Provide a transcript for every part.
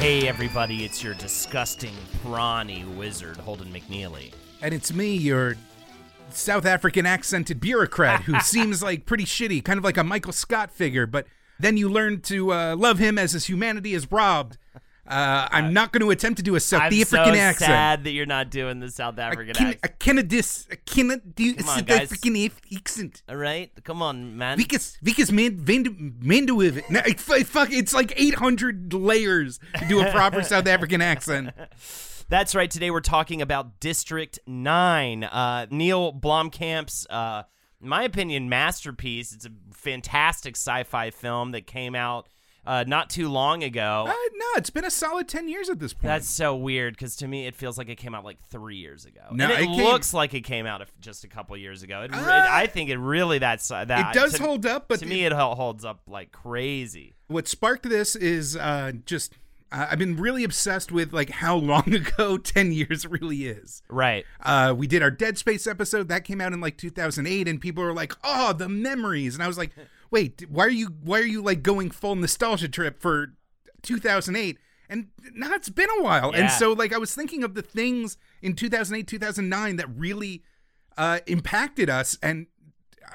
Hey everybody, it's your disgusting, prawny wizard, Holden McNeely. And it's me, your South African accented bureaucrat who seems like pretty shitty, kind of like a Michael Scott figure, but then you learn to uh, love him as his humanity is robbed. Uh, I'm not going to attempt to do a South African accent. I'm African so accent. sad that you're not doing the South I African can, I accent. cannot dis, I cannot do Come a on, South guys. African accent. All right, come on, man. Wikus, Wikus Mando with it. No, it's, like- fuck, it's like 800 layers to do a proper South African accent. That's right. Today we're talking about District Nine, uh, Neil Blomkamp's, uh, in my opinion, masterpiece. It's a fantastic sci-fi film that came out uh, not too long ago. Uh, no, it's been a solid 10 years at this point. That's so weird because to me it feels like it came out like three years ago. No, and it, it came- looks like it came out just a couple years ago. It, Uh, I think it really that's that. it does to, hold up, but to me it holds up like crazy. what sparked this is uh, just I've been really obsessed with like how long ago 10 years really is. Right. Uh, we did our Dead Space episode that came out in like 2008, and people were like, "Oh, the memories," and I was like, "Wait, why are you why are you like going full nostalgia trip for 2008?" And now it's been a while, Yeah. and so like I was thinking of the things in 2008, 2009 that really uh, impacted us, and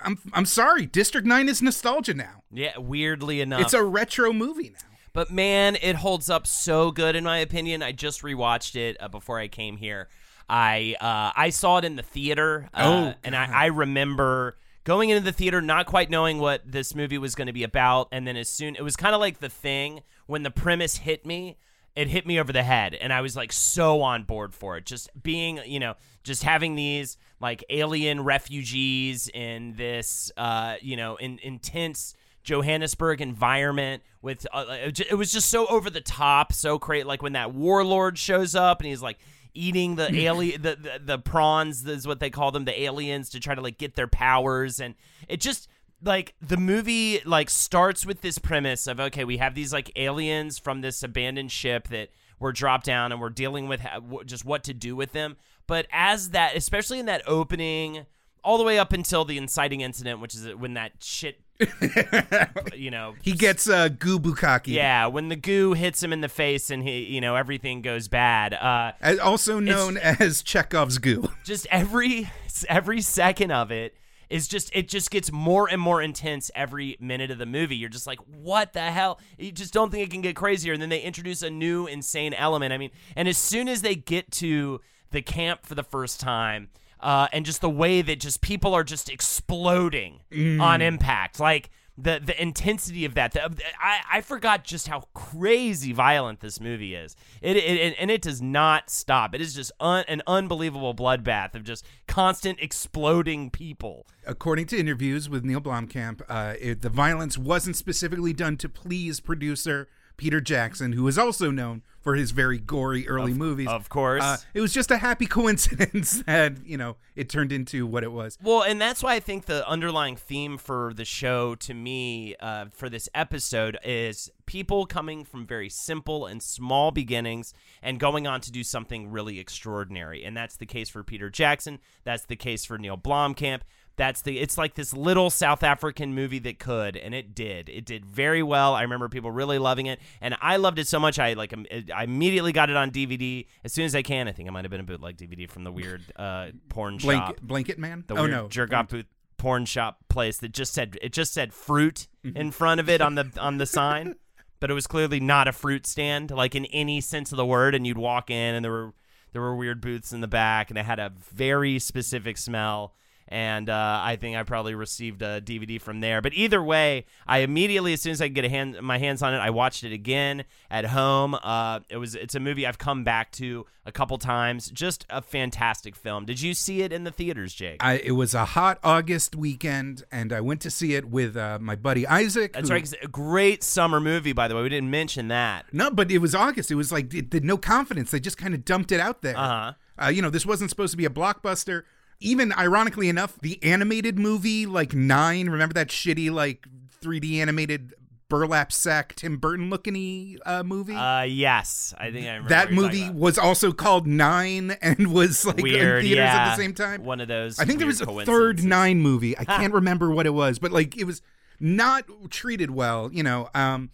I'm I'm sorry, District Nine is nostalgia now. Yeah. Weirdly enough, It's a retro movie now. But man, it holds up so good in my opinion. I just rewatched it uh, before I came here. I uh, I saw it in the theater, uh, Oh, and I, I remember going into the theater not quite knowing what this movie was going to be about, and then as soon it was kind of like the thing when the premise hit me. It hit me over the head, and I was like so on board for it. Just being, you know, just having these like alien refugees in this, uh, you know, in, intense Johannesburg environment with uh, it it was just so over the top, so great. Like when that warlord shows up and he's like eating the alien the, the the prawns is what they call them, the aliens to try to like get their powers, and it just like the movie like starts with this premise of okay, we have these like aliens from this abandoned ship that were dropped down and we're dealing with ha- w- just what to do with them. But as that, especially in that opening, all the way up until the inciting incident, which is when that shit, you know, He gets uh, goo bukkake. yeah, when the goo hits him in the face and he, you know, everything goes bad. Uh, also known as Chekhov's goo. just every every second of it is just it just gets more and more intense every minute of the movie. You're just like, what the hell? You just don't think it can get crazier. And then they introduce a new insane element. I mean, and as soon as they get to the camp for the first time, uh, and just the way that just people are just exploding on impact, like the the intensity of that. The, I I forgot just how crazy violent this movie is. It, it and it does not stop. It is just un, an unbelievable bloodbath of just constant exploding people. According to interviews with Neil Blomkamp, uh, it, the violence wasn't specifically done to please producer Peter Jackson, who is also known for his very gory early movies. of course. Uh, it was just a happy coincidence that, you know, it turned into what it was. Well, and that's why I think the underlying theme for the show to me uh, for this episode is people coming from very simple and small beginnings and going on to do something really extraordinary. And that's the case for Peter Jackson. That's the case for Neil Blomkamp. That's the it's like this little South African movie that could and it did. It did very well. I remember people really loving it and I loved it so much I like I immediately got it on DVD as soon as I can. I think it might have been a bootleg DVD from the weird uh porn shop. Blanket, man. The oh weird no, jerk off booth porn shop place that just said it just said fruit in front of it on the on the sign, but it was clearly not a fruit stand like in any sense of the word. And you'd walk in and there were there were weird booths in the back and it had a very specific smell. And uh, I think I probably received a DVD from there. But either way, I immediately, as soon as I could get a hand, my hands on it, I watched it again at home. Uh, it was it's a movie I've come back to a couple times. Just a fantastic film. Did you see it in the theaters, Jake? I, it was a hot August weekend, and I went to see it with uh, my buddy Isaac. That's who- right. a great summer movie, by the way. We didn't mention that. No, but it was August. It was like it, no confidence. They just kind of dumped it out there. Uh-huh. Uh, you know, this wasn't supposed to be a blockbuster. Even ironically enough, the animated movie like Nine. Remember that shitty like 3D animated burlap sack Tim Burton looking uh, movie? Uh, yes, I think I remember that what you're talking movie was also called Nine and was like weird. in theaters yeah. at the same time. One of those. I think there was a third. Nine movie. I can't remember what it was, but like it was not treated well, you know. Um,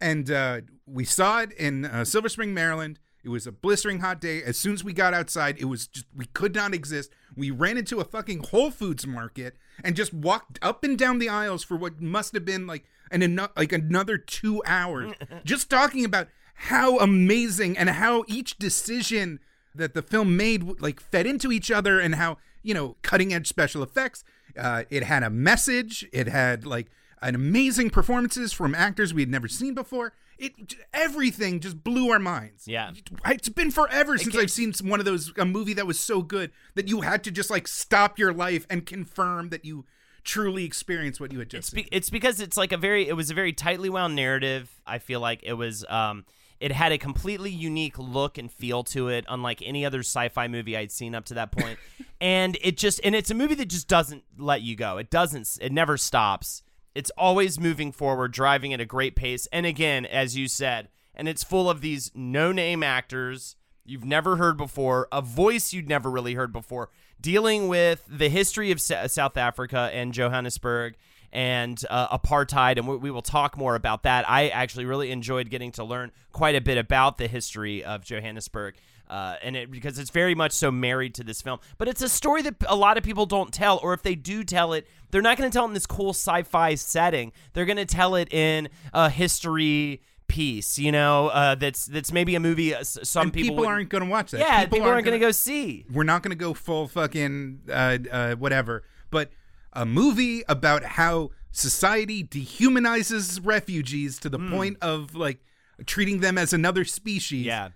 and uh, we saw it in uh, Silver Spring, Maryland. It was a blistering hot day. As soon as we got outside, it was just we could not exist. We ran into a fucking Whole Foods market and just walked up and down the aisles for what must have been like an eno- like another two hours, just talking about how amazing and how each decision that the film made like fed into each other and how you know cutting edge special effects uh, it had a message it had like an amazing performances from actors we had never seen before it everything just blew our minds Yeah. it's been forever since i've seen one of those a movie that was so good that you had to just like stop your life and confirm that you truly experienced what you had just It's, seen. be- it's because it's like a very it was a very tightly wound narrative. I feel like it was um it had a completely unique look and feel to it, unlike any other sci-fi movie I'd seen up to that point. and it just and it's a movie that just doesn't let you go. It doesn't. It never stops. It's always moving forward, driving at a great pace. And again, as you said, and it's full of these no-name actors you've never heard before, a voice you'd never really heard before, dealing with the history of South Africa and Johannesburg and uh, apartheid, and we will talk more about that. I actually really enjoyed getting to learn quite a bit about the history of Johannesburg. Uh, and it because it's very much so married to this film, but it's a story that a lot of people don't tell, or if they do tell it, they're not going to tell it in this cool sci-fi setting. They're going to tell it in a history piece, you know, uh, that's that's maybe a movie uh, some and people, wouldn't- aren't going to watch that yeah, people, aren't going to go see. we're not going to go full fucking uh, uh, whatever, but a movie about how society dehumanizes refugees to the Hmm. point of like treating them as another species Yeah.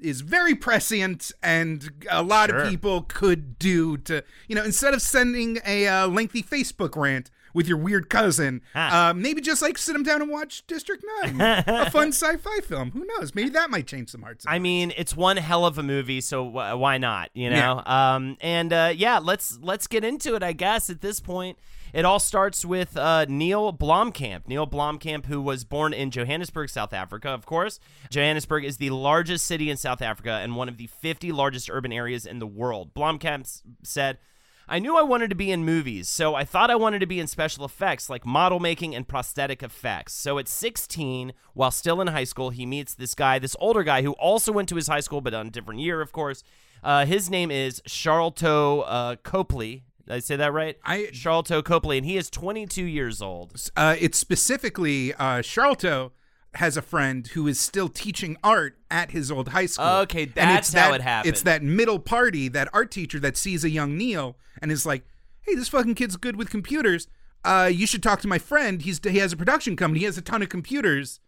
Is very prescient and a lot Sure. of people could do to you know instead of sending a uh, lengthy facebook rant with your weird cousin Ah. uh, maybe just like sit them down and watch district 9 a fun sci-fi film who knows maybe that might change some hearts I mean, it's one hell of a movie, so wh- why not? You know. Um, and uh, yeah, let's let's get into it. I guess at this point, it all starts with uh, Neil Blomkamp. Neil Blomkamp, who was born in Johannesburg, South Africa. Of course, Johannesburg is the largest city in South Africa and one of the 50 largest urban areas in the world. Blomkamp said. I knew I wanted to be in movies, so I thought I wanted to be in special effects like model making and prosthetic effects. So at 16, while still in high school, he meets this guy, this older guy who also went to his high school, but on a different year, of course. Uh, his name is Charlton uh, Copley. Did I say that right? I- Charlton Copley, and he is 22 years old. uh, it's specifically uh, Charlton has a friend who is still teaching art at his old high school. Okay, that's it's how that- it happened. It's that middle party, that art teacher that sees a young Neil and is like, "Hey, this fucking kid's good with computers. Uh, you should talk to my friend. He's he has a production company. He has a ton of computers,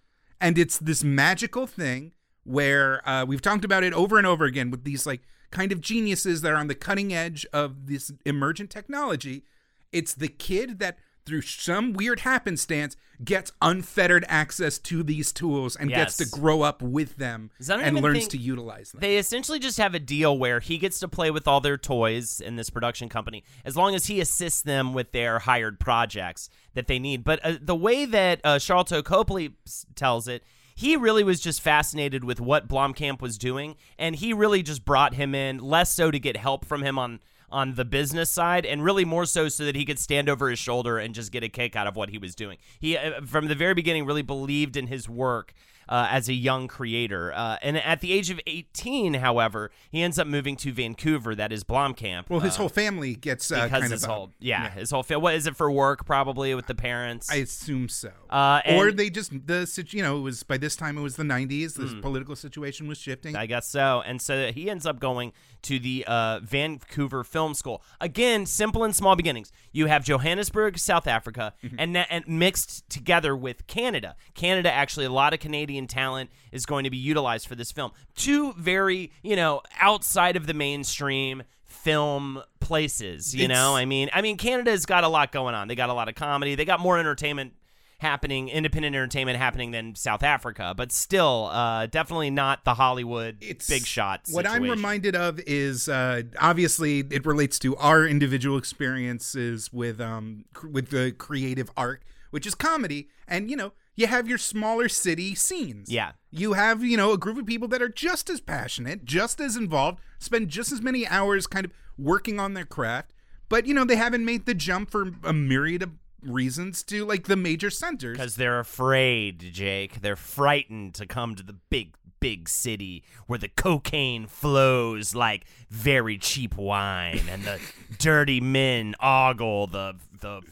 and it's this magical thing where uh, we've talked about it over and over again with these like kind of geniuses that are on the cutting edge of this emergent technology. It's the kid that through some weird happenstance gets unfettered access to these tools and gets to grow up with them and learns to utilize them. They essentially just have a deal where he gets to play with all their toys in this production company as long as he assists them with their hired projects that they need. But uh, the way that uh, Charlton Copley s- tells it, he really was just fascinated with what Blomkamp was doing, and he really just brought him in, less so to get help from him on on the business side, and really more so so that he could stand over his shoulder and just get a kick out of what he was doing. He, uh, from the very beginning, really believed in his work uh, as a young creator. Uh, and at the age of 18, however, he ends up moving to Vancouver. That is Blomkamp. Well, his uh, whole family gets uh, because kind his of. uh, whole yeah, his whole family. what is it for work probably with the parents. I assume so. Uh, or they just the you know it was by this time it was the 90s. The Hmm. political situation was shifting. I guess so. And so he ends up going to the uh, Vancouver Film School. Again, simple and small beginnings. You have Johannesburg, South Africa, Mm-hmm. and, and mixed together with Canada. Canada, actually, a lot of Canadian talent is going to be utilized for this film. Two very, you know, outside of the mainstream film places. You It's- know, I mean, I mean, Canada's got a lot going on. They got a lot of comedy. They got more entertainment happening, independent entertainment happening than South Africa, but still, uh, definitely not the Hollywood it's big shot. What I'm reminded of is uh, obviously it relates to our individual experiences with um with the creative art, which is comedy, and you know you have your smaller city scenes. Yeah. you have you know a group of people that are just as passionate, just as involved, spend just as many hours kind of working on their craft, but you know they haven't made the jump for a myriad of reasons to like the major centers. Because they're afraid, Jake. They're frightened to come to the big, big city where the cocaine flows like very cheap wine and the dirty men ogle the the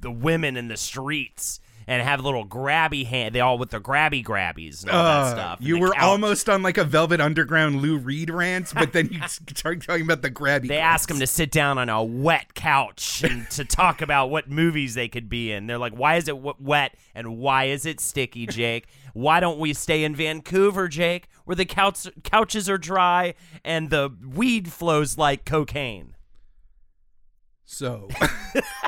the women in the streets and have little grabby hand. They all with their grabby grabbies and all that Uh, stuff. You were couch. almost on like a Velvet Underground Lou Reed rant, but then you started talking about the grabby. They ask him to sit down on a wet couch and to talk about what movies they could be in. They're like, "Why is it wet and why is it sticky, Jake? Why don't we stay in Vancouver, Jake, where the couch- couches are dry and the weed flows like cocaine?" So,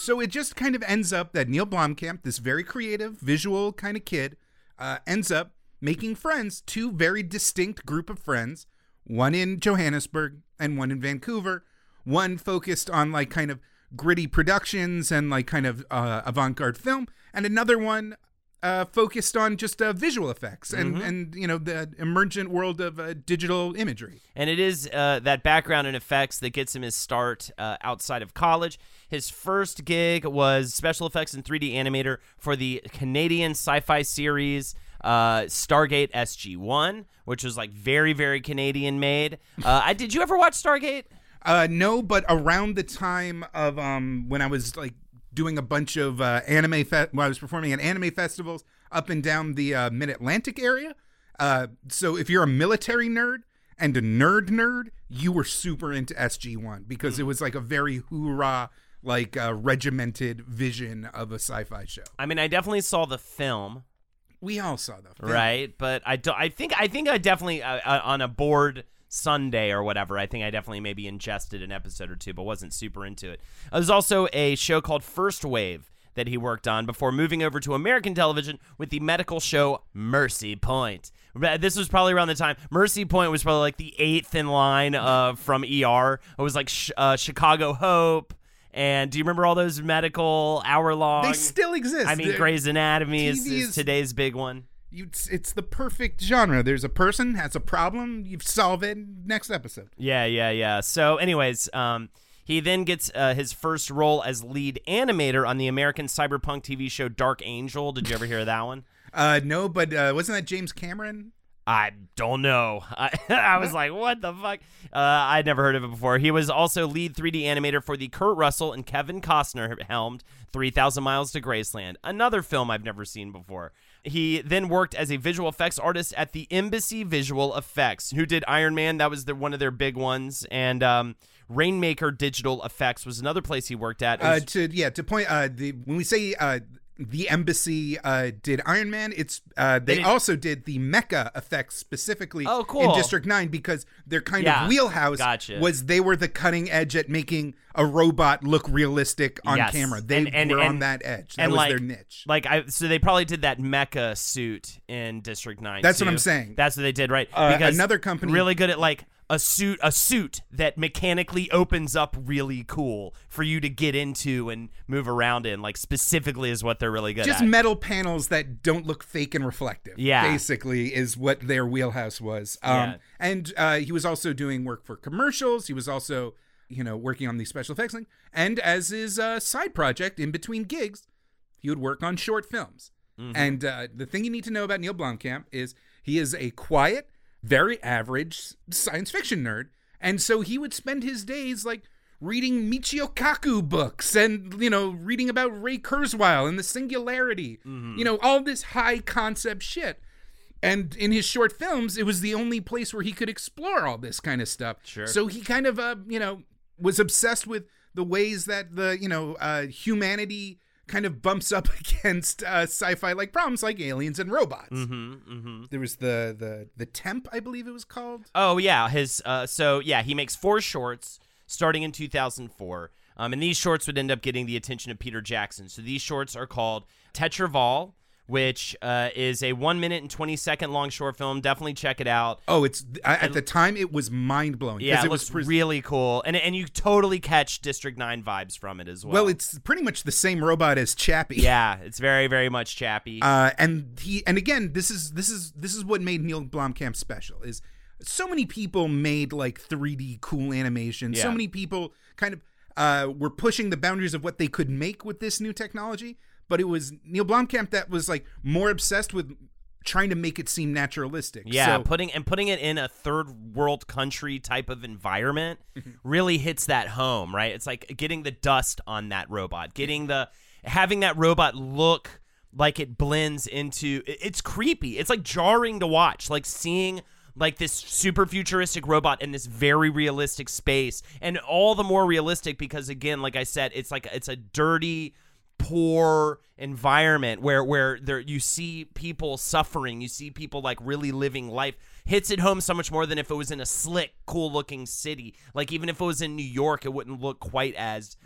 so it just kind of ends up that Neil Blomkamp, this very creative, visual kind of kid, uh, ends up making friends, two very distinct group of friends, one in Johannesburg and one in Vancouver. One focused on like kind of gritty productions and like kind of uh, avant-garde film, and another one uh, focused on just uh, visual effects and and you know the emergent world of uh, digital imagery. And it is uh, that background and effects that gets him his start uh, outside of college. His first gig was special effects and 3D animator for the Canadian sci fi series uh, Stargate SG 1, which was like very, very Canadian made. Uh, I, did you ever watch Stargate? Uh, no, but around the time of um when I was like doing a bunch of uh, anime fe- when I was performing at anime festivals up and down the uh, Mid Atlantic area. Uh, so if you're a military nerd and a nerd nerd, you were super into SG One because it was like a very hoorah, like uh, regimented vision of a sci-fi show. I mean, I definitely saw the film. We all saw the film. right? But I do, I think I think I definitely uh, uh, on a bored Sunday or whatever. I think I definitely maybe ingested an episode or two, but wasn't super into it. There's also a show called First Wave that he worked on before moving over to American television with the medical show Mercy Point. This was probably around the time Mercy Point was probably like the eighth in line uh, from ER. It was like sh- uh, Chicago Hope. And do you remember all those medical hour long? They still exist. I mean, They're- Grey's Anatomy is is- today's big one. You, it's, it's the perfect genre. There's a person has a problem, you solve it. Next episode. Yeah, yeah, yeah. So, anyways, um, he then gets uh, his first role as lead animator on the American cyberpunk TV show Dark Angel. Did you ever hear of that one? Uh, no, but uh, wasn't that James Cameron? I don't know. I, I was like, what the fuck? Uh, I'd never heard of it before. He was also lead 3D animator for the Kurt Russell and Kevin Costner helmed 3,000 Miles to Graceland, another film I've never seen before. He then worked as a visual effects artist at the Embassy Visual Effects, who did Iron Man. That was the, one of their big ones. And um, Rainmaker Digital Effects was another place he worked at. It Uh, to yeah, to point uh, the when we say uh, the embassy uh, did Iron Man, it's uh, they, did- also did the mecha effects specifically Oh, in. District Nine because their kind Yeah, of wheelhouse gotcha. was they were the cutting edge at making a robot look realistic on Yes. camera. They And- and- were on that edge. That and was like, their niche. Like I, so they probably did that mecha suit in District Nine. That's what. I'm saying. That's what they did, right? Uh, because another company- really good at like a suit, a suit that mechanically opens up really cool for you to get into and move around in. Like specifically is what they're really good at. Just at. metal panels that don't look fake and reflective. Yeah. basically is what their wheelhouse was. Um, Yeah. and uh, he was also doing work for commercials. He was also you know, working on these special effects thing. And as his uh, side project in between gigs, he would work on short films. And uh, the thing you need to know about Neil Blomkamp is he is a quiet, very average science fiction nerd. And so he would spend his days like reading Michio Kaku books and, you know, reading about Ray Kurzweil and the singularity, you know, all this high concept shit. And in his short films, it was the only place where he could explore all this kind of stuff. Sure. So he kind of, uh, you know, was obsessed with the ways that the, you know, uh, humanity kind of bumps up against uh, sci-fi like problems like aliens and robots. Mm-hmm, mm-hmm. There was the the the temp, I believe it was called. Oh yeah, his uh, so yeah, he makes four shorts starting in 2004. Um, and these shorts would end up getting the attention of Peter Jackson. So these shorts are called Tetra Vaal, which uh, is a one minute and 20 second long short film. Definitely check it out. Oh, it's I, at the time it was mind blowing. Yeah, it, it was pres- really cool, and and you totally catch District Nine vibes from it as well. well. It's pretty much the same robot as Chappie. yeah, it's very very much Chappie. Uh, and he and again, this is this is this is what made Neil Blomkamp special. Is so many people made like 3D cool animation. So many people kind of uh, were pushing the boundaries of what they could make with this new technology. But it was Neil Blomkamp that was like more obsessed with trying to make it seem naturalistic. Yeah, So- putting and putting it in a third world country type of environment Mm-hmm. really hits that home, right? It's like getting the dust on that robot, getting the having that robot look like it blends into it's creepy. It's like jarring to watch, like seeing like this super futuristic robot in this very realistic space and all the more realistic because again like I said it's like it's a dirty poor environment where where there you see people suffering you see people like really living life. Hits it home so much more than if it was in a slick cool looking city. Like even if it was in New York it wouldn't look quite as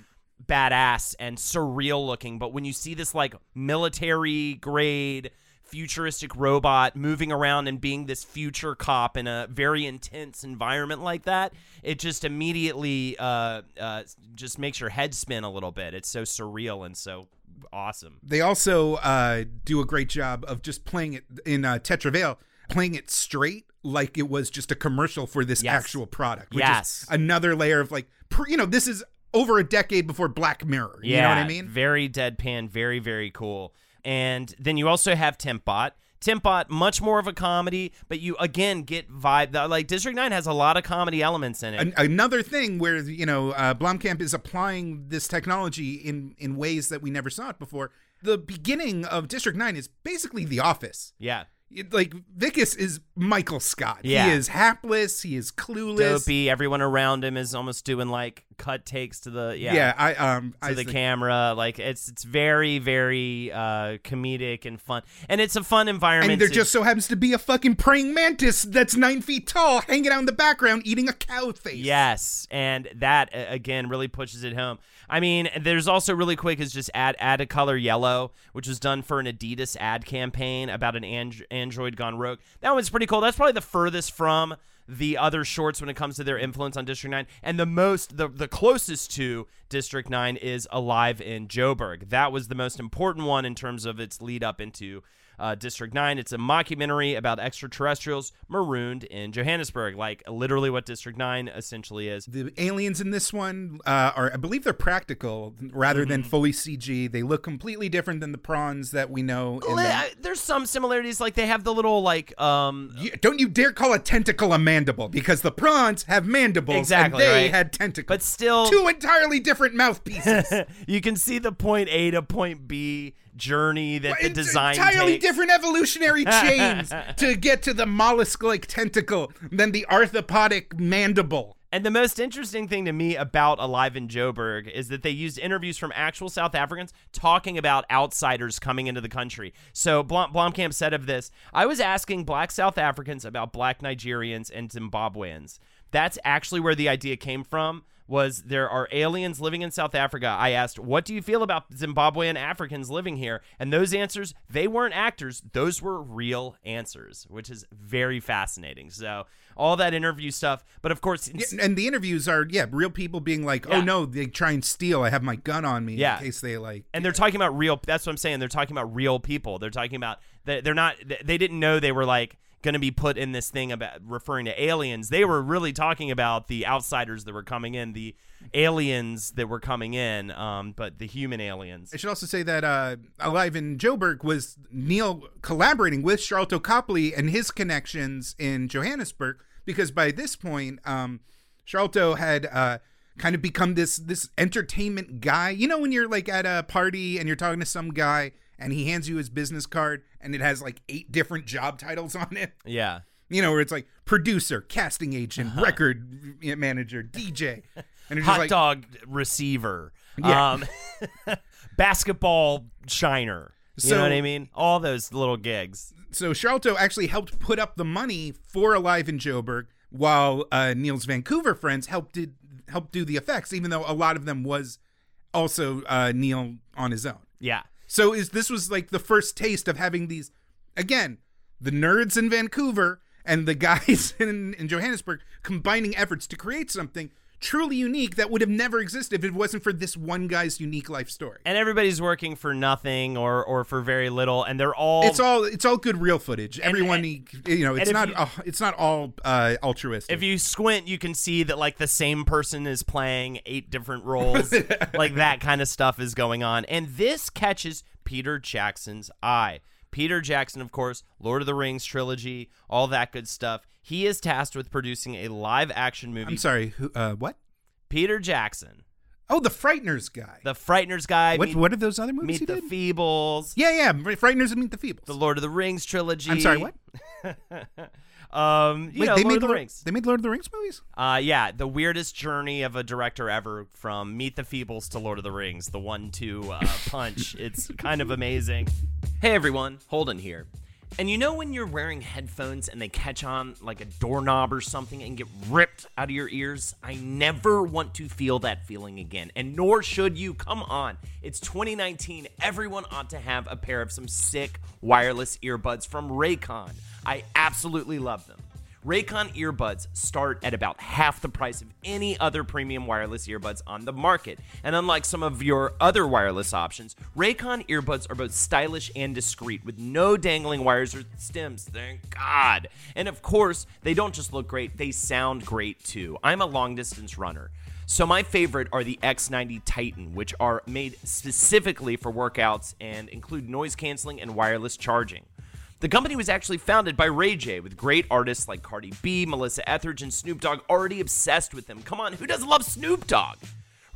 badass and surreal looking. But when you see this like military grade futuristic robot moving around and being this future cop in a very intense environment like that it just immediately uh, uh, just makes your head spin a little bit it's so surreal and so awesome They also uh, do a great job of just playing it in uh, Tetra Vaal, playing it straight like it was just a commercial for this Yes. actual product. Which Yes. is another layer of like, you know, this is over a decade before Black Mirror. You know what I mean? Very deadpan, very, very cool. And then you also have Tempbot. Tempbot, much more of a comedy, but you again get vibe. Like District Nine has a lot of comedy elements in it. An- another thing where you know uh, Blomkamp is applying this technology in in ways that we never saw it before. The beginning of District Nine is basically The Office. yeah, It- like Wikus is Michael Scott. Yeah. He is hapless. He is clueless. dopey. Everyone around him is almost doing like cut takes to the yeah. Yeah, I um to I the think- camera, like it's it's very very uh, comedic and fun, and it's a fun environment. And there to- just so happens to be a fucking praying mantis that's nine feet tall, hanging out in the background, eating a cow face. Yes, and that again really pushes it home. I mean, there's also really quick is just add Adicolor yellow, which was done for an Adidas ad campaign about an and- Android gone rogue. That one's pretty cool. That's probably the furthest from the other shorts when it comes to their influence on District 9 and the most the, the closest to District 9 is Alive in Joburg. That was the most important one in terms of its lead up into uh, District 9. It's a mockumentary about extraterrestrials marooned in Johannesburg, like literally what District 9 essentially is. The aliens in this one uh, are, I believe, they're practical rather Mm-hmm. than fully CG. They look completely different than the prawns that we know. In the- I- there's some similarities, like they have the little like um You- don't you dare call a tentacle a mandible because the prawns have mandibles Exactly, and they right. had tentacles. but still two entirely different mouthpieces. you can see the point A to point B journey that the design entirely takes. different evolutionary chains to get to the mollusk-like tentacle than the arthropodic mandible. And the most interesting thing to me about Alive in Joburg is that they used interviews from actual South Africans talking about outsiders coming into the country. So Blom- Blomkamp said of this, I was asking black South Africans about black Nigerians and Zimbabweans. That's actually where the idea came from. Was there are aliens living in South Africa? I asked, "What do you feel about Zimbabwean Africans living here?" And those answers, they weren't actors; those were real answers, which is very fascinating. So all that interview stuff, but of course, Yeah, and the interviews are yeah, real people being like, "Oh no, they try and steal. I have my gun on me Yeah. in case they like." and they're talking about real that's what i'm saying they're talking about real people they're talking about they- they're not they didn't know they were like going to be put in this thing about referring to aliens. They were really talking about the outsiders that were coming in, the aliens that were coming in, um, but the human aliens. I should also say that uh, Alive in Joburg was Neil collaborating with Charlton Copley and his connections in Johannesburg because by this point, um, had uh, kind of become this this entertainment guy. You know, when you're like at a party and you're talking to some guy and he hands you his business card and it has like eight different job titles on it. Yeah. You know, where it's like producer, casting agent, record manager, DJ, and Hot like, dog receiver. Yeah. Um, basketball shiner. You So- know what I mean? All those little gigs. so Charlton actually helped put up the money for Alive in Joburg, while uh, Neil's Vancouver friends helped did helped do the effects, even though a lot of them was also uh, Neil on his own. Yeah. So is this was like the first taste of having these again, the nerds in Vancouver and the guys in, in Johannesburg combining efforts to create something truly unique that would have never existed if it wasn't for this one guy's unique life story. And everybody's working for nothing or or for very little, and they're all It's all it's all good real footage. Everyone, you know, it's not you- uh, it's not all uh, altruistic. if you squint, you can see that like the same person is playing eight different roles. like that kind of stuff is going on. And this catches Peter Jackson's eye. Peter Jackson, of course, Lord of the Rings trilogy, all that good stuff. He is tasked with producing a live action movie. I'm sorry, who, uh, what? Peter Jackson, Oh, the Frighteners guy. the Frighteners guy. what meet, what are those other movies Meet he the did? Feebles. yeah, yeah, Frighteners and Meet the Feebles. The Lord of the Rings trilogy. I'm sorry, what? um, you Wait, know, they Lord made of the Lord, Rings. They made Lord of the Rings movies. Uh, yeah, the weirdest journey of a director ever from Meet the Feebles to Lord of the Rings, the one-two uh, punch. it's kind of amazing. Hey everyone, Holden here. And you know when you're wearing headphones and they catch on like a doorknob or something and get ripped out of your ears? I never want to feel that feeling again, and nor should you. Come on. It's 2019. Everyone ought to have a pair of some sick wireless earbuds from Raycon. I absolutely love them. Raycon earbuds start at about half the price of any other premium wireless earbuds on the market. And unlike some of your other wireless options, Raycon earbuds are both stylish and discreet with no dangling wires or stems, thank God. And of course, they don't just look great, they sound great too. I'm a long distance runner. So my favorite are the X90 Titan, which are made specifically for workouts and include noise canceling and wireless charging. The company was actually founded by Ray J, with great artists like Cardi B, Melissa Etheridge, and Snoop Dogg already obsessed with them. Come on, who doesn't love Snoop Dogg?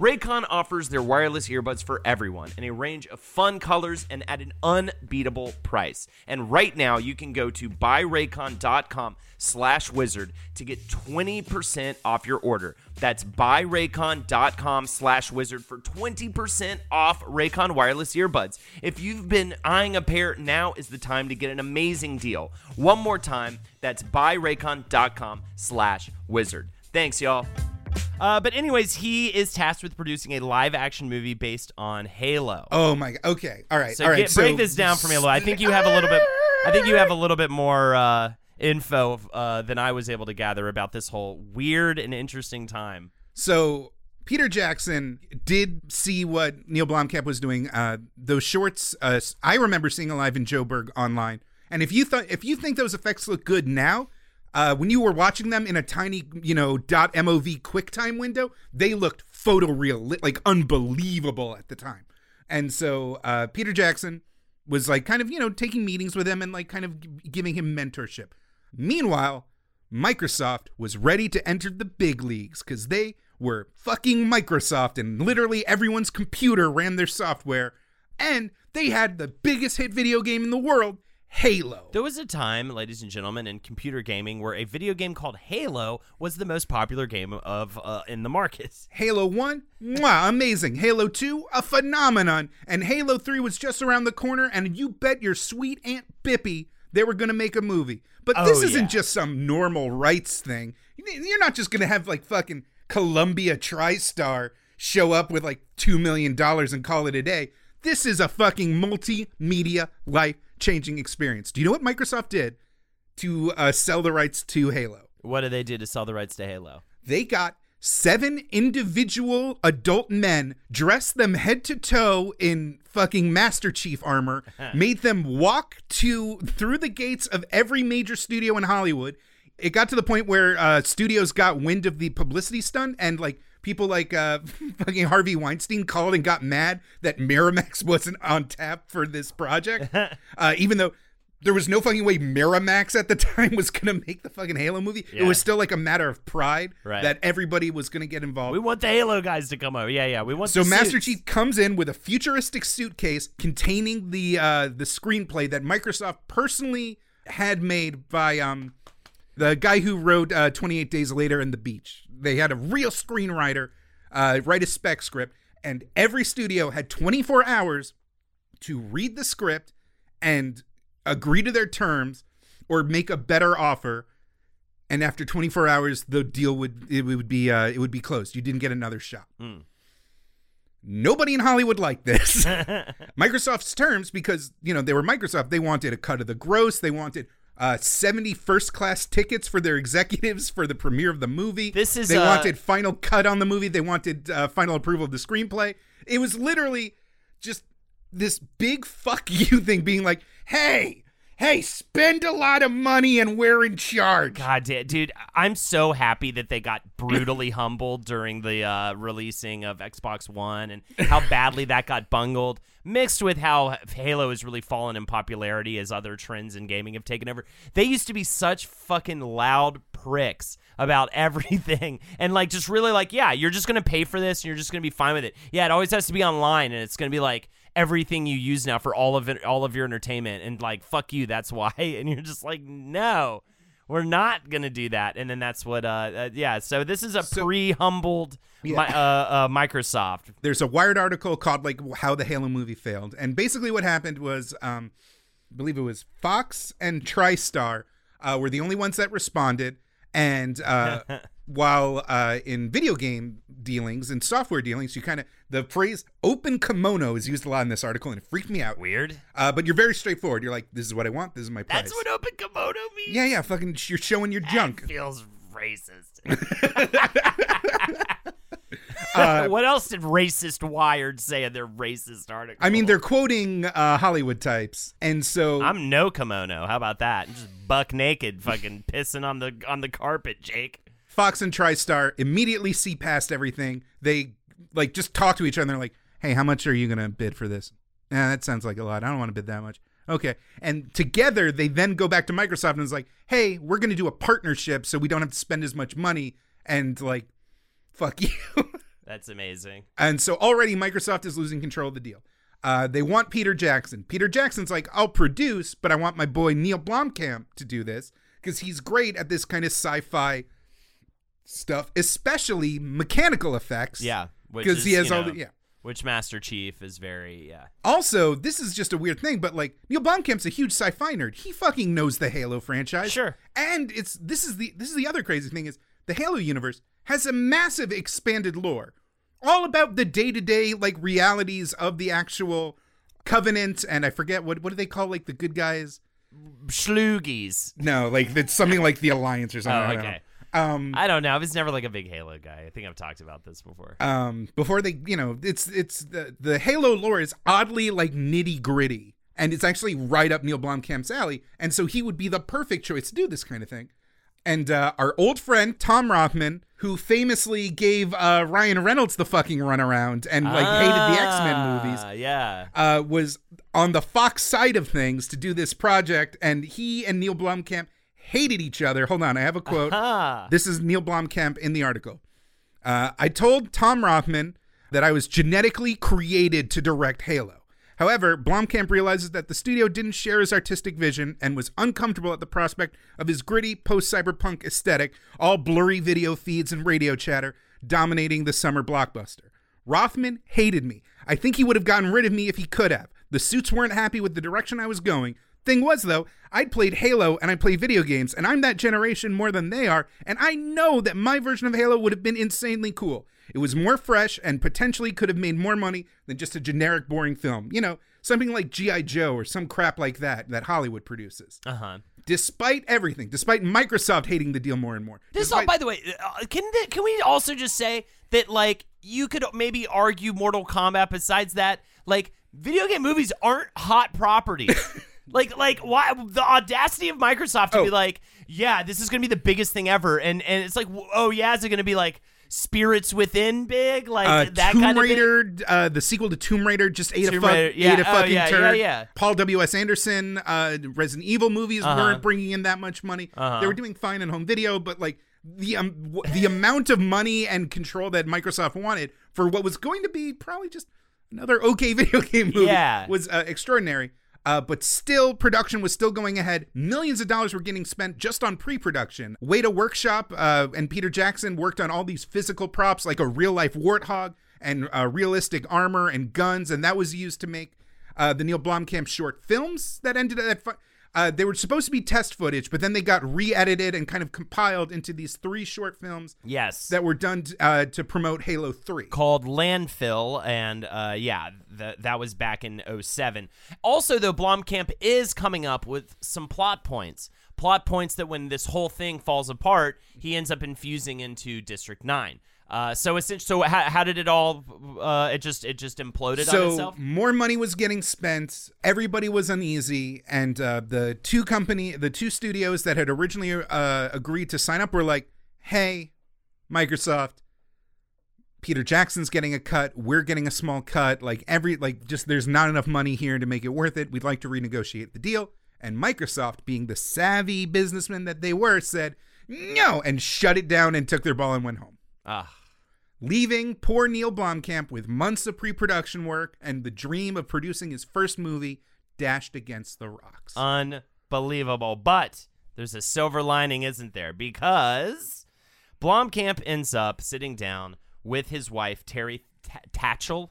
Raycon offers their wireless earbuds for everyone in a range of fun colors and at an unbeatable price. And right now, you can go to buyraycon.com slash wizard to get 20% off your order. That's buyraycon.com slash wizard for 20% off Raycon wireless earbuds. If you've been eyeing a pair, now is the time to get an amazing deal. One more time, that's buyraycon.com slash wizard. Thanks, y'all. Uh, but anyways, he is tasked with producing a live-action movie based on Halo. Oh my god. Okay. All right. so all right. get, break this down for me a little. I think you have a little bit. I think you have a little bit more uh, info uh, than I was able to gather about this whole weird and interesting time. So Peter Jackson did see what Neil Blomkamp was doing. Uh, those shorts, uh, I remember seeing alive in Joburg online. And if you thought, if you think those effects look good now, uh, when you were watching them in a tiny, you know, .mov QuickTime window, they looked photoreal, like unbelievable at the time. And so uh, Peter Jackson was like kind of, you know, taking meetings with him and like kind of giving him mentorship. Meanwhile, Microsoft was ready to enter the big leagues because they were fucking Microsoft and literally everyone's computer ran their software. And they had the biggest hit video game in the world, Halo. There was a time, ladies and gentlemen, in computer gaming where a video game called Halo was the most popular game of uh, in the market. Halo 1, mwah, amazing. Halo 2, a phenomenon. And Halo 3 was just around the corner, and you bet your sweet Aunt Bippy they were going to make a movie. But this Oh, isn't yeah. just some normal rights thing. You're not just going to have like fucking Columbia TriStar show up with like $2 million and call it a day. This is a fucking multimedia life changing experience. Do you know what Microsoft did to uh, sell the rights to Halo? What did they do to sell the rights to Halo? they got seven individual adult men, dressed them head to toe in fucking Master Chief armor, made them walk to through the gates of every major studio in Hollywood. It got to the point where uh, studios got wind of the publicity stunt and like people like uh, fucking Harvey Weinstein called and got mad that Miramax wasn't on tap for this project, uh, even though there was no fucking way Miramax at the time was gonna make the fucking Halo movie. It was still like a matter of pride Right. that everybody was gonna get involved. We want the Halo guys to come over. Yeah, yeah. We want so Master suits. Chief comes in with a futuristic suitcase containing the uh, the screenplay that Microsoft personally had made by um the guy who wrote uh, 28 Days Later and The Beach. They had a real screenwriter uh, write a spec script, and every studio had 24 hours to read the script and agree to their terms or make a better offer. And after 24 hours, the deal would it would be uh, it would be closed. You didn't get another shot. Nobody in Hollywood liked this. Microsoft's terms, because you know they were Microsoft, they wanted a cut of the gross. They wanted uh, 70 first class tickets for their executives for the premiere of the movie. This is, they uh, wanted final cut on the movie. They wanted uh, final approval of the screenplay. It was literally just this big fuck you thing, being like, "Hey, hey, spend a lot of money and we're in charge." God dude, I'm so happy that they got brutally humbled during the uh, releasing of Xbox One and how badly that got bungled, mixed with how Halo has really fallen in popularity as other trends in gaming have taken over. They used to be such fucking loud pricks about everything and like just really like, yeah, you're just gonna pay for this and you're just gonna be fine with it. Yeah, it always has to be online and it's gonna be like everything you use now for all of it, all of your entertainment and like fuck you, that's why. And you're just like, no we're not gonna do that. And then that's what uh, uh yeah so this is a So- pre-humbled mi- uh, uh microsoft. There's a Wired article called like how the Halo movie failed, and basically what happened was, um, I believe it was Fox and TriStar uh, were the only ones that responded, and uh, while uh, in video game dealings and software dealings, you kind of the phrase "open kimono" is used a lot in this article, and it freaked me out. weird Uh, but you're very straightforward. You're like, this is what I want. This is my price. that's what open kimono means yeah, yeah. Fucking, you're showing your junk. feels racist Uh, what else did racist wired say in their racist article I mean, they're quoting uh, Hollywood types, and so i'm no kimono how about that just buck naked fucking pissing on the on the carpet jake Fox and TriStar immediately see past everything. They like just talk to each other. They're like, "Hey, how much are you gonna bid for this?" Yeah, that sounds like a lot. I don't want to bid that much. Okay, and together they then go back to Microsoft and is like, "Hey, we're gonna do a partnership so we don't have to spend as much money." And like, fuck you. that's amazing And so already Microsoft is losing control of the deal. Uh, they want Peter Jackson. Peter Jackson's like, I'll produce, but I want my boy Neil Blomkamp to do this because he's great at this kind of sci-fi stuff, especially mechanical effects. yeah because he has all know, the yeah. which master chief is very yeah Also, this is just a weird thing, but like Neil Blomkamp's a huge sci-fi nerd. He fucking knows the Halo franchise. Sure. And it's this is the this is the other crazy thing is the Halo universe has a massive expanded lore. All about the day-to-day like realities of the actual covenant and I forget what what do they call like the good guys? schloogies No, like it's something like the alliance or something. Oh, okay. Um I don't know. I was never like a big Halo guy. I think I've talked about this before. um before they you know it's it's the the halo lore is oddly like nitty gritty and it's actually right up neil blomkamp's alley and so he would be the perfect choice to do this kind of thing and uh, our old friend tom rothman who famously gave uh, ryan reynolds the fucking runaround and like hated the x-men movies Ah, Yeah. uh, was on the Fox side of things to do this project, and he and Neil Blomkamp hated each other. Hold on, I have a quote. Ah. This is Neil Blomkamp in the article. Uh, I told Tom Rothman that I was genetically created to direct Halo. However, Blomkamp realizes that the studio didn't share his artistic vision and was uncomfortable at the prospect of his gritty post cyberpunk aesthetic, all blurry video feeds and radio chatter dominating the summer blockbuster. Rothman hated me. I think he would have gotten rid of me if he could have. The suits weren't happy with the direction I was going. Thing was, though, I'd played Halo and I play video games, and I'm that generation more than they are, and I know that my version of Halo would have been insanely cool. It was more fresh and potentially could have made more money than just a generic, boring film. You know, something like GI Joe or some crap like that that Hollywood produces. Uh huh. Despite everything, despite Microsoft hating the deal more and more. This all, by the way, uh, can th- can we also just say that like you could maybe argue Mortal Kombat besides that like video game movies aren't hot properties. like like why the audacity of Microsoft to Oh. be like, yeah, this is going to be the biggest thing ever and and it's like oh yeah, is it going to be like Spirits Within big like uh, that Tomb kind of thing? Raider, uh, the sequel to Tomb Raider, just ate a, Tomb fuck, Raider, yeah. ate a Oh, fucking yeah, turd. yeah, yeah. Paul W. S. Anderson, uh, Resident Evil movies Uh-huh. weren't bringing in that much money. Uh-huh. They were doing fine in home video, but like the um, w- the amount of money and control that Microsoft wanted for what was going to be probably just another okay video game movie was uh, extraordinary. Uh, but still, production was still going ahead. Millions of dollars were getting spent just on pre-production. Weta Workshop uh, and Peter Jackson worked on all these physical props, like a real-life warthog and uh, realistic armor and guns, and that was used to make uh, the Neil Blomkamp short films that ended at. Fi- uh, they were supposed to be test footage, but then they got re-edited and kind of compiled into these three short films Yes. that were done t- uh, to promote Halo Three. called Landfall, and uh, yeah, th- that was back in 07. Also, though, Blomkamp is coming up with some plot points. Plot points that when this whole thing falls apart, he ends up infusing into District 9. Uh, so essentially, so how, how did it all? Uh, it just it just imploded on so itself. more money was getting spent everybody was uneasy and uh, the two company the two studios that had originally uh, agreed to sign up were like hey microsoft peter jackson's getting a cut we're getting a small cut like every like just there's not enough money here to make it worth it we'd like to renegotiate the deal and microsoft being the savvy businessmen that they were said no and shut it down and took their ball and went home Ah, leaving poor Neil Blomkamp with months of pre-production work and the dream of producing his first movie dashed against the rocks. unbelievable. But there's a silver lining, isn't there? Because Blomkamp ends up sitting down with his wife Terri T- Tatchell.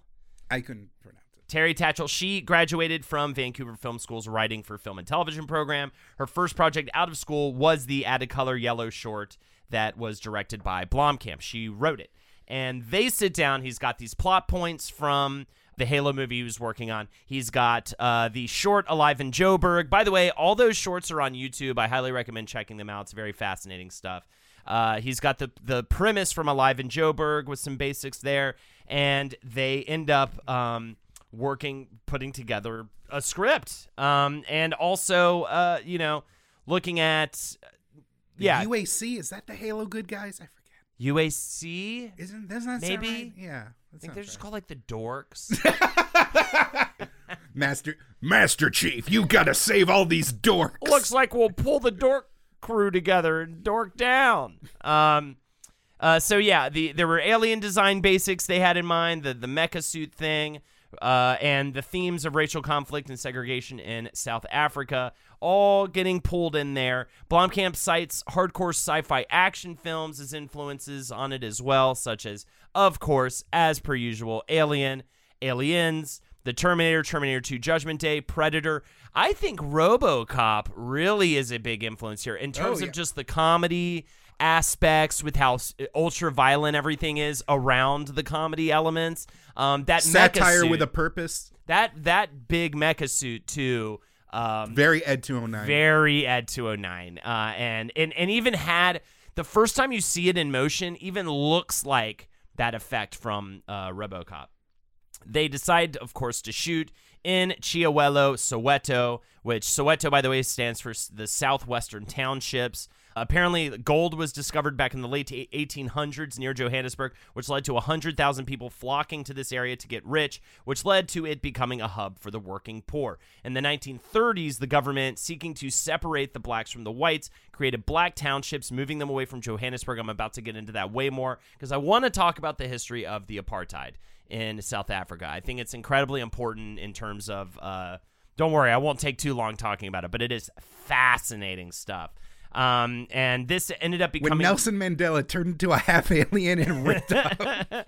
I couldn't pronounce it. Terri Tatchell, she graduated from Vancouver Film School's writing for film and television program. Her first project out of school was the Adicolor Yellow short that was directed by Blomkamp. She wrote it. And they sit down. He's got these plot points from the Halo movie he was working on. He's got uh, the short Alive in Joburg. By the way, all those shorts are on YouTube. I highly recommend checking them out. It's very fascinating stuff. Uh, he's got the the premise from Alive in Joburg with some basics there, and they end up um, working, putting together a script, um, and also, uh, you know, looking at, The yeah, UAC is that the Halo good guys? I. UAC. Isn't doesn't that sound Maybe. right? Yeah. I think they're just called like the dorks. Master Master Chief. You gotta save all these dorks. Looks like we'll pull the dork crew together and dork down. Um, uh, so yeah, the there were alien design basics they had in mind, the the mecha suit thing, uh, and the themes of racial conflict and segregation in South Africa, all getting pulled in there. Blomkamp cites hardcore sci-fi action films as influences on it as well, such as, of course, as per usual, Alien, Aliens. The Terminator, Terminator 2 Judgment Day, Predator. I think RoboCop really is a big influence here in terms Oh, yeah. of just the comedy aspects with how ultra violent everything is around the comedy elements. Um, that mecha Satire suit, with a purpose. that that big mecha suit too. Um, Very Ed 209. very Ed 209. Uh, and, and and even had the first time you see it in motion, even looks like that effect from uh, RoboCop. They decide, of course, to shoot in Chiawelo, Soweto, which Soweto, by the way, stands for the Southwestern Townships. Apparently, gold was discovered back in the late 1800s near Johannesburg, which led to 100,000 people flocking to this area to get rich, which led to it becoming a hub for the working poor. In the 1930s, the government, seeking to separate the blacks from the whites, created black townships, moving them away from Johannesburg. I'm about to get into that way more because I want to talk about the history of the apartheid in South Africa. I think it's incredibly important in terms of. Uh, don't worry, I won't take too long talking about it, but it is fascinating stuff. Um, and this ended up When becoming Nelson Mandela turned into a half alien and ripped up. uh,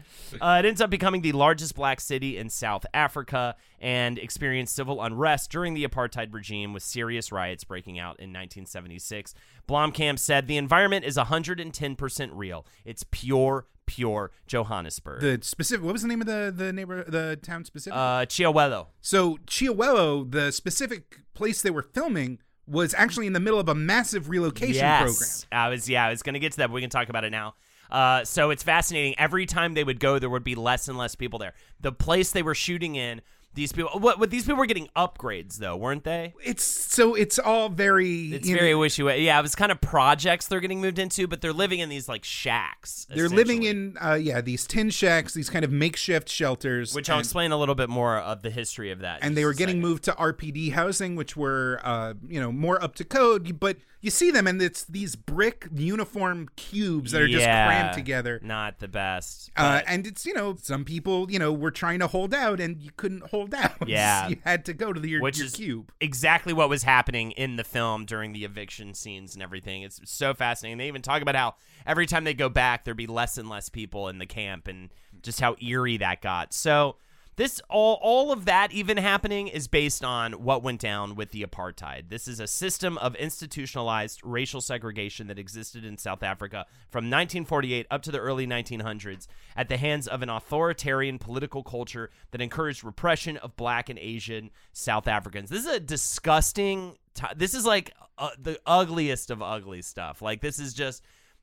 it ends up becoming the largest black city in South Africa and experienced civil unrest during the apartheid regime with serious riots breaking out in 1976. Blomkamp said the environment is 110% real. It's pure, pure Johannesburg. the specific. What was the name of the the neighbor the town specific? uh, Chiawelo. so Chiawelo, the specific place they were filming, was actually in the middle of a massive relocation program. yes. I was yeah, I was gonna get to that, but we can talk about it now. Uh, so it's fascinating. Every time they would go, there would be less and less people there. The place they were shooting in, these people, what, what these people were getting upgrades though, weren't they? It's so it's all very. It's know, very wishy washy. Yeah, it was kind of projects they're getting moved into, but they're living in these like shacks. They're living in uh, yeah these tin shacks, these kind of makeshift shelters, which I'll explain a little bit more of the history of that. and they were getting moved to RDP housing, which were uh, you know more up to code. But you see them, and it's these brick uniform cubes that are just crammed together. Not the best. Uh, and it's you know some people you know were trying to hold out and you couldn't hold out. Yeah. you had to go to the, your, which your is cube. exactly what was happening in the film during the eviction scenes and everything. It's so fascinating. They even talk about how every time they go back, there'd be less and less people in the camp, and just how eerie that got. So this all all of that even happening is based on what went down with the apartheid. This is a system of institutionalized racial segregation that existed in South Africa from 1948 up to the early 1900s at the hands of an authoritarian political culture that encouraged repression of black and Asian South Africans. This is a disgusting ti this is like uh, the ugliest of ugly stuff. Like this is just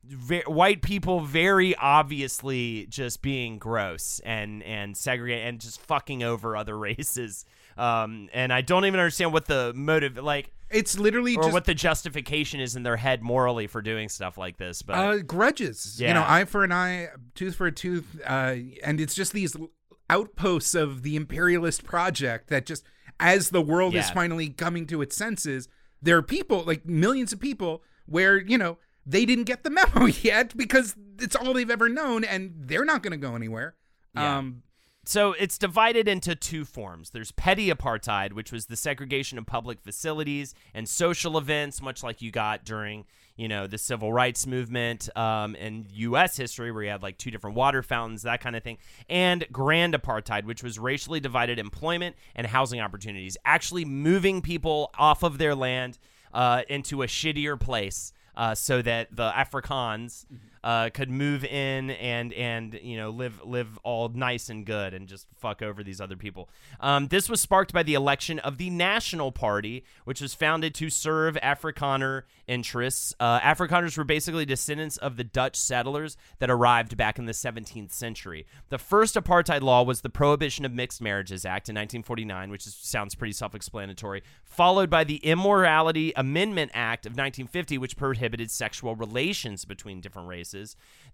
ve- white people very obviously just being gross and and segregate and just fucking over other races. Um, and I don't even understand what the motive like It's literally or just what the justification is in their head morally for doing stuff like this. But uh, grudges. You know, eye for an eye, tooth for a tooth, uh, and it's just these outposts of the imperialist project that just as the world is finally coming to its senses, there are people like millions of people where you know they didn't get the memo yet because it's all they've ever known, and they're not going to go anywhere. Yeah. Um, So it's divided into two forms. There's petty apartheid, which was the segregation of public facilities and social events, much like you got during, you know, the civil rights movement um, and U.S. history, where you had like two different water fountains, that kind of thing. And grand apartheid, which was racially divided employment and housing opportunities, actually moving people off of their land uh, into a shittier place. Uh, so that the Afrikaans uh, could move in and and you know live live all nice and good and just fuck over these other people. Um, this was sparked by the election of the National Party, which was founded to serve Afrikaner interests. Uh, Afrikaners were basically descendants of the Dutch settlers that arrived back in the 17th century. The first apartheid law was the Prohibition of Mixed Marriages Act in 1949, which is, sounds pretty self-explanatory, followed by the Immorality Amendment Act of 1950, which prohibited sexual relations between different races.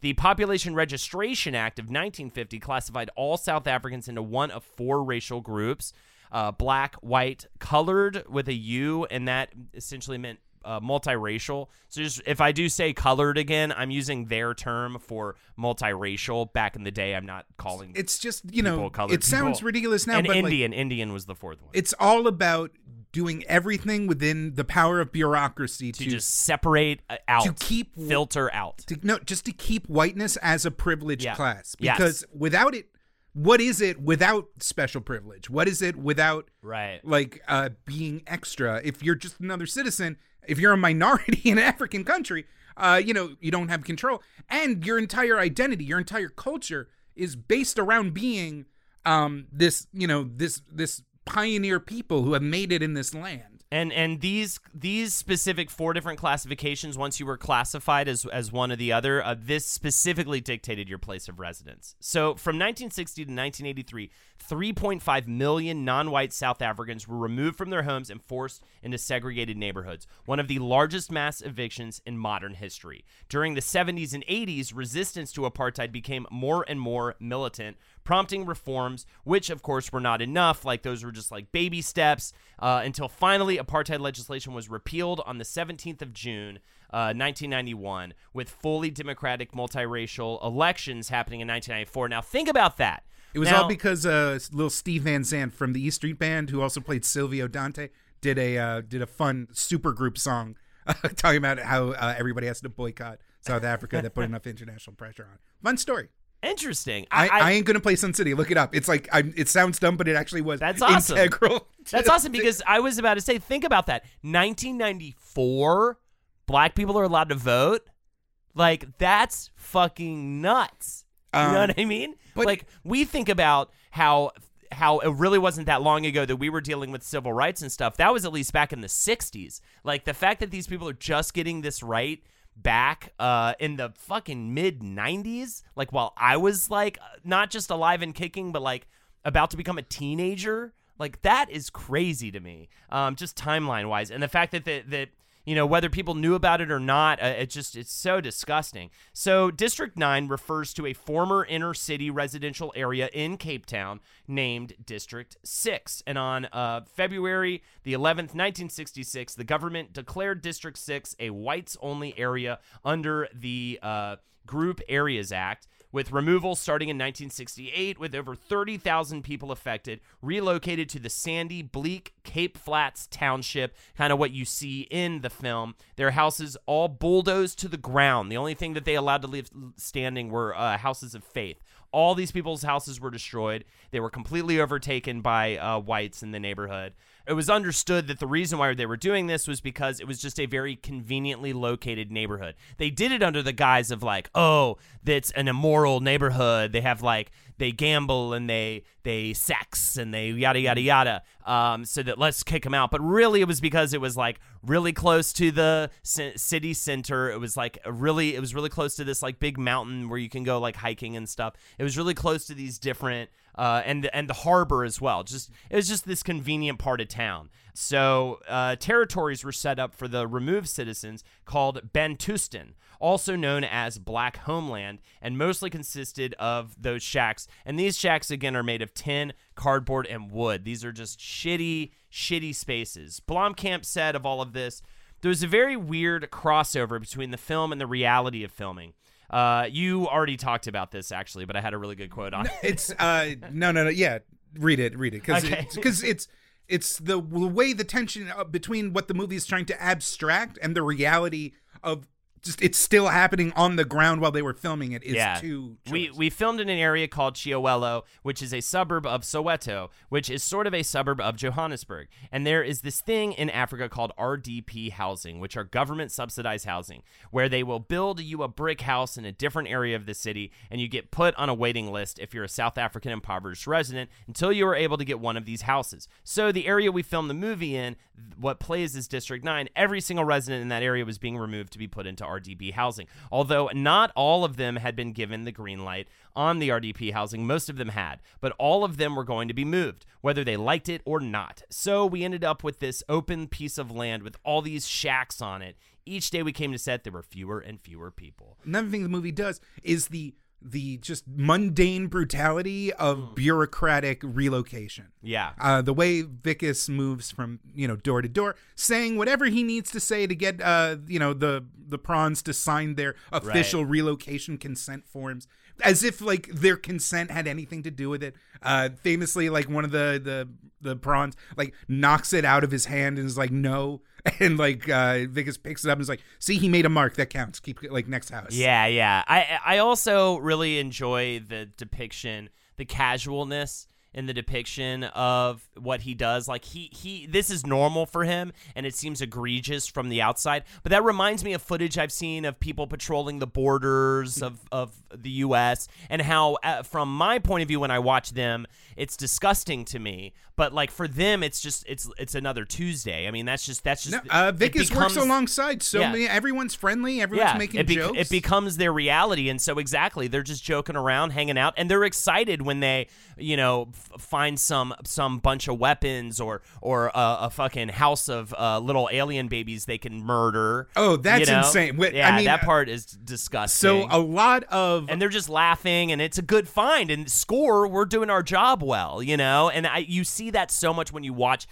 The Population Registration Act of 1950 classified all South Africans into one of four racial groups uh, black, white, colored with a U, and that essentially meant uh, multiracial. So just if I do say colored again, I'm using their term for multiracial. Back in the day, I'm not calling it's just you know it sounds people. ridiculous now, and but like, Indian. Indian was the fourth one. it's all about doing everything within the power of bureaucracy to to, just separate uh, out, to keep filter out. to no just to keep whiteness as a privileged Yeah. class Yes. because without it what is it without special privilege what is it without Right. like uh being extra if you're just another citizen if you're a minority in an african country uh you know you don't have control and your entire identity your entire culture is based around being um this you know this this pioneer people who have made it in this land And and these these specific four different classifications, once you were classified as as one or the other, uh, this specifically dictated your place of residence. So from 1960 to 1983, 3.5 million non-white South Africans were removed from their homes and forced into segregated neighborhoods, one of the largest mass evictions in modern history. During the 70s and 80s, resistance to apartheid became more and more militant, prompting reforms, which of course were not enough. Like those were just like baby steps uh, until finally apartheid legislation was repealed on the 17th of June. Uh, 1991, with fully democratic multiracial elections happening in 1994. Now, think about that. It was Now- all because uh, little Steve Van Zandt from the E Street Band, who also played Silvio Dante, did a uh, did a fun supergroup song talking about how uh, everybody has to boycott South Africa that put enough international pressure on. Fun story. Interesting. I, I, ain't gonna play Sun City. Look it up. It's like I, it sounds dumb, but it actually was. That's awesome. Integral. That's awesome because I was about to say, think about that. 1994, black people are allowed to vote. Like that's fucking nuts. You know Um, what I mean? but- like we think about how how it really wasn't that long ago that we were dealing with civil rights and stuff. That was at least back in the 60s. Like the fact that these people are just getting this right back uh in the fucking mid 90s, like while I was like not just alive and kicking but like about to become a teenager, like that is crazy to me. Um just timeline wise and the fact that that, that you know whether people knew about it or not uh, it just it's so disgusting. So district 9 refers to a former inner city residential area in cape town named district 6 and on uh, february the 11th 1966 the government declared district 6 a whites only area under the uh, group areas act with removal starting in 1968, with over 30,000 people affected, relocated to the sandy, bleak Cape Flats township, kind of what you see in the film. Their houses all bulldozed to the ground. The only thing that they allowed to leave standing were uh, houses of faith. All these people's houses were destroyed. They were completely overtaken by uh, whites in the neighborhood. It was understood that the reason why they were doing this was because it was just a very conveniently located neighborhood. They did it under the guise of like, oh, that's an immoral neighborhood. They have like they gamble and they they sex and they yada yada yada. Um, so that let's kick them out. But really, it was because it was like really close to the ci- city center. It was like really it was really close to this like big mountain where you can go like hiking and stuff. It was really close to these different uh, and and the harbor as well. Just it was just this convenient part of town. So uh, territories were set up for the removed citizens called Bantustan, also known as Black Homeland, and mostly consisted of those shacks. And these shacks again are made of tin, cardboard, and wood. These are just shitty, shitty spaces. Blomkamp said of all of this, There was a very weird crossover between the film and the reality of filming. Uh, you already talked about this actually, but I had a really good quote on it. It's uh no no no yeah read it read it because Okay. because it's it's the, the way the tension uh, between what the movie is trying to abstract and the reality of just it's still happening on the ground while they were filming it. is yeah. too we choice. we filmed in an area called Chiawelo, which is a suburb of Soweto, which is sort of a suburb of Johannesburg. And there is this thing in Africa called RDP housing, which are government subsidized housing, where they will build you a brick house in a different area of the city, and you get put on a waiting list if you're a South African impoverished resident until you are able to get one of these houses. So the area we filmed the movie in, what plays is District 9, every single resident in that area was being removed to be put into RDP housing. Although not all of them had been given the green light on the RDP housing, most of them had, but all of them were going to be moved, whether they liked it or not. So we ended up with this open piece of land with all these shacks on it. Each day we came to set, there were fewer and fewer people. another thing the movie does is the the just mundane brutality of Hmm. bureaucratic relocation. Yeah. Uh, the way Wikus moves from you know door to door, saying whatever he needs to say to get uh you know the the prawns to sign their official relocation consent forms, as if like their consent had anything to do with it. Uh, famously, like one of the the the prawns like knocks it out of his hand and is like no, and like uh, Wikus picks it up and is like, see, he made a mark that counts. Keep like next house. Yeah, yeah. I I also really enjoy the depiction, the casualness in the depiction of what he does. Like he he this is normal for him and it seems egregious from the outside. But that reminds me of footage I've seen of people patrolling the borders of of the US and how uh, from my point of view when I watch them, it's disgusting to me, but like for them it's just it's it's another Tuesday. I mean, that's just that's just No, uh, Wikus works alongside so Yeah. many. Everyone's friendly. Everyone's making it, bec- jokes. it becomes their reality, and so exactly, they're just joking around, hanging out, and they're excited when they, you know, f- find some some bunch of weapons or or a, a fucking house of uh, little alien babies they can murder. Oh, that's you know? insane. Wait, I yeah, mean, that uh, part is disgusting. so a lot of and they're just laughing, and it's a good find. And score, we're doing our job well, you know. And I, you see that so much when you watch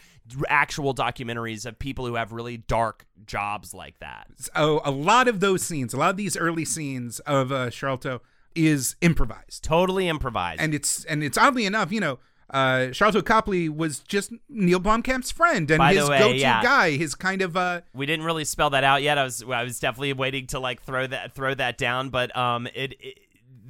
actual documentaries of people who have really dark jobs like that. oh, a lot of those scenes, a lot of these early scenes of uh, Sharlto is improvised, Totally improvised. and it's and it's oddly enough, you know, uh, Sharlto Copley was just Neil Blomkamp's friend and By his way, go-to yeah. guy, his kind of uh, We didn't really spell that out yet. I was I was definitely waiting to like throw that throw that down, but um it, it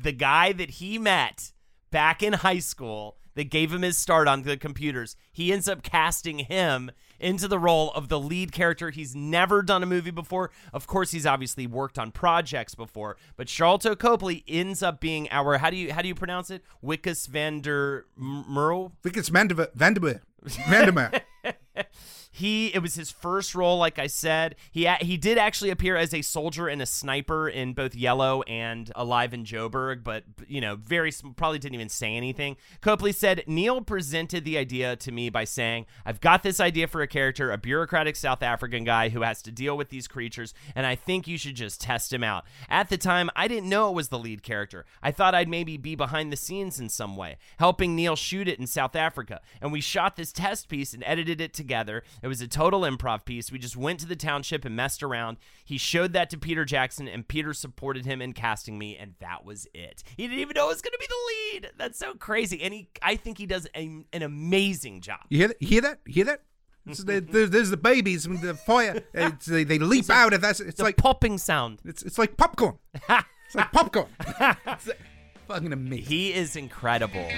the guy that he met back in high school that gave him his start on the computers, he ends up casting him into the role of the lead character. He's never done a movie before. Of course, he's obviously worked on projects before, but Sharlto Copley ends up being our how do you how do you pronounce it? Wickus van der Merle? Vickers Vandermeer. Vandermeer. He it was his first role, like I said. He he did actually appear as a soldier and a sniper in both Yellow and Alive in Joburg, but you know, very probably didn't even say anything. Copley said Neil presented the idea to me by saying, "I've got this idea for a character, a bureaucratic South African guy who has to deal with these creatures, and I think you should just test him out." At the time, I didn't know it was the lead character. I thought I'd maybe be behind the scenes in some way, helping Neil shoot it in South Africa, and we shot this test piece and edited it together. It was a total improv piece. We just went to the township and messed around. He showed that to Peter Jackson, and Peter supported him in casting me, and that was it. He didn't even know it was going to be the lead. That's so crazy, and he, I think he does a, an amazing job. You hear that? You hear that? You hear that? It's there's the babies and the fire. They, they leap out of that. It's like popping sound. it's it's like popcorn. It's like popcorn. It's like fucking amazing. He is incredible.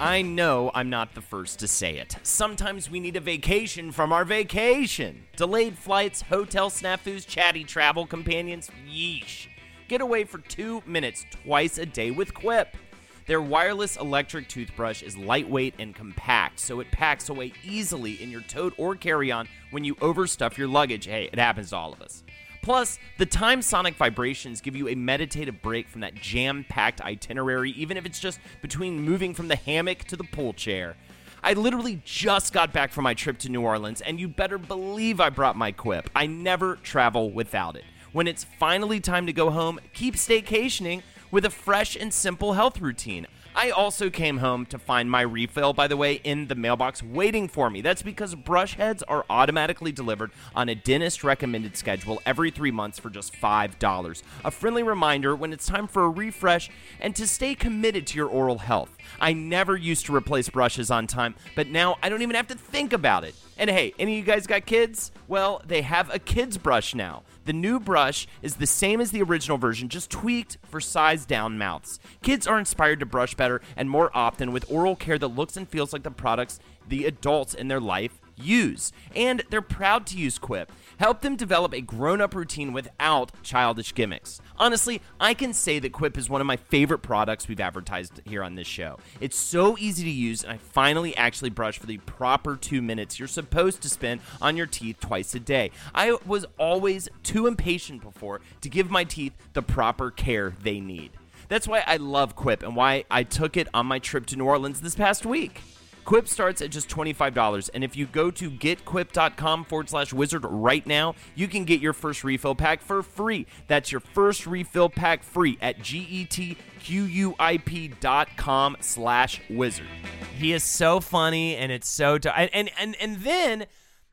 I know I'm not the first to say it. Sometimes we need a vacation from our vacation. Delayed flights, hotel snafus, chatty travel companions, yeesh. Get away for two minutes twice a day with Quip. Their wireless electric toothbrush is lightweight and compact, so it packs away easily in your tote or carry on when you overstuff your luggage. Hey, it happens to all of us. Plus, the time sonic vibrations give you a meditative break from that jam packed itinerary, even if it's just between moving from the hammock to the pool chair. I literally just got back from my trip to New Orleans, and you better believe I brought my quip. I never travel without it. When it's finally time to go home, keep staycationing with a fresh and simple health routine. I also came home to find my refill, by the way, in the mailbox waiting for me. That's because brush heads are automatically delivered on a dentist recommended schedule every three months for just $5. A friendly reminder when it's time for a refresh and to stay committed to your oral health. I never used to replace brushes on time, but now I don't even have to think about it. And hey, any of you guys got kids? Well, they have a kid's brush now. The new brush is the same as the original version, just tweaked for size down mouths. Kids are inspired to brush better and more often with oral care that looks and feels like the products the adults in their life use. And they're proud to use Quip. Help them develop a grown up routine without childish gimmicks. Honestly, I can say that Quip is one of my favorite products we've advertised here on this show. It's so easy to use, and I finally actually brush for the proper two minutes you're supposed to spend on your teeth twice a day. I was always too impatient before to give my teeth the proper care they need. That's why I love Quip and why I took it on my trip to New Orleans this past week. Quip starts at just $25, and if you go to getquip.com forward slash wizard right now, you can get your first refill pack for free. That's your first refill pack free at G-E-T-Q-U-I-P dot com slash wizard. He is so funny, and it's so... T- and, and, and, and then,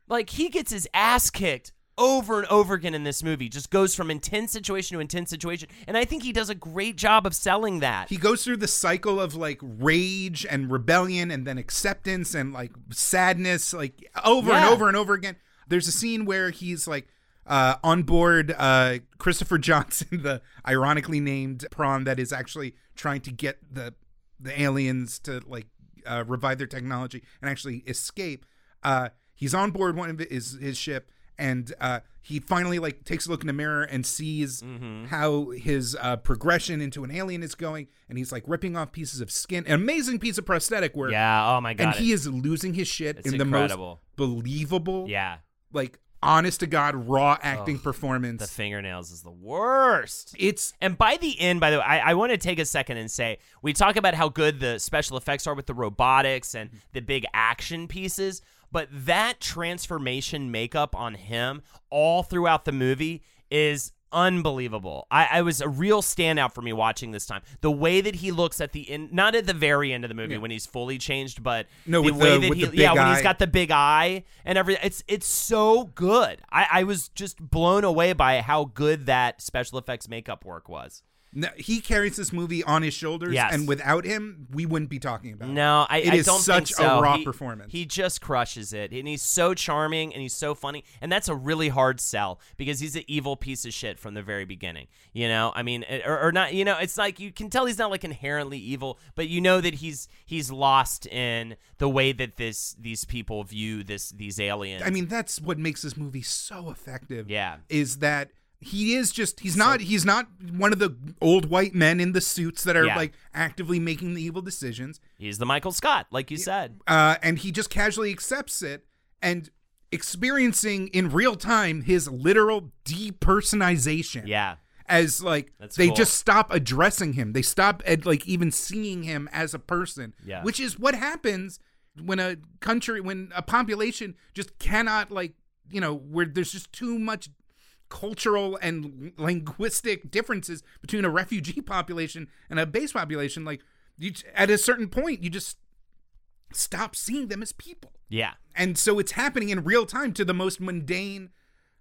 like, he gets his ass kicked over and over again in this movie. Just goes from intense situation to intense situation, and I think he does a great job of selling that. He goes through the cycle of like rage and rebellion and then acceptance and like sadness, like over and over and over again. There's a scene where he's like uh, on board uh, Christopher Johnson, the ironically named prawn that is actually trying to get the the aliens to like uh, revive their technology and actually escape. Uh, he's on board one of his his ship, and uh, he finally like takes a look in the mirror and sees Mm-hmm. how his uh, progression into an alien is going, and he's like ripping off pieces of skin, an amazing piece of prosthetic work. yeah, oh my god. and he is losing his shit It's in the most believable, yeah. like honest to god raw acting Ugh, performance. The fingernails is the worst. it's And by the end, by the way, I, I want to take a second and say we talk about how good the special effects are with the robotics and the big action pieces, but that transformation makeup on him all throughout the movie is unbelievable. I, I was a real standout for me watching this time. The way that he looks at the end, not at the very end of the movie when he's fully changed, but No, the way the- that he, yeah, when eye. he's got the big eye and everything. It's it's so good. I, I was just blown away by how good that special effects makeup work was. He carries this movie on his shoulders, Yes. and without him, we wouldn't be talking about it. No, I, It I is don't such think so. a raw He- performance. He just crushes it, and he's so charming and he's so funny, and that's a really hard sell because he's an evil piece of shit from the very beginning. You know, I mean, eh, or, or not. You know, it's like you can tell he's not like inherently evil, but you know that he's he's lost in the way that this these people view this these aliens. I mean, that's what makes this movie so effective. Yeah. is that he is just he's not he's not one of the old white men in the suits that are Yeah. like actively making the evil decisions. he's the Michael Scott, like you said. uh, and he just casually accepts it and experiencing in real time his literal depersonization. Yeah. As like That's they cool. just stop addressing him. They stop at like even seeing him as a person. Yeah. Which is what happens when a country when a population just cannot like you know, where there's just too much cultural and linguistic differences between a refugee population and a base population like you at a certain point you just stop seeing them as people Yeah. and so it's happening in real time to the most mundane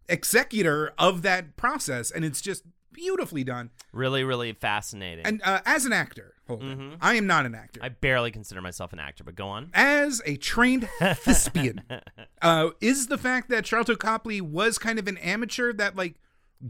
executor of that process and it's just beautifully done. Really, really fascinating. and uh, as an actor Holden, i am not an actor. I barely consider myself an actor, but go on. as a trained thespian uh, is the fact that Sharlto Copley was kind of an amateur that like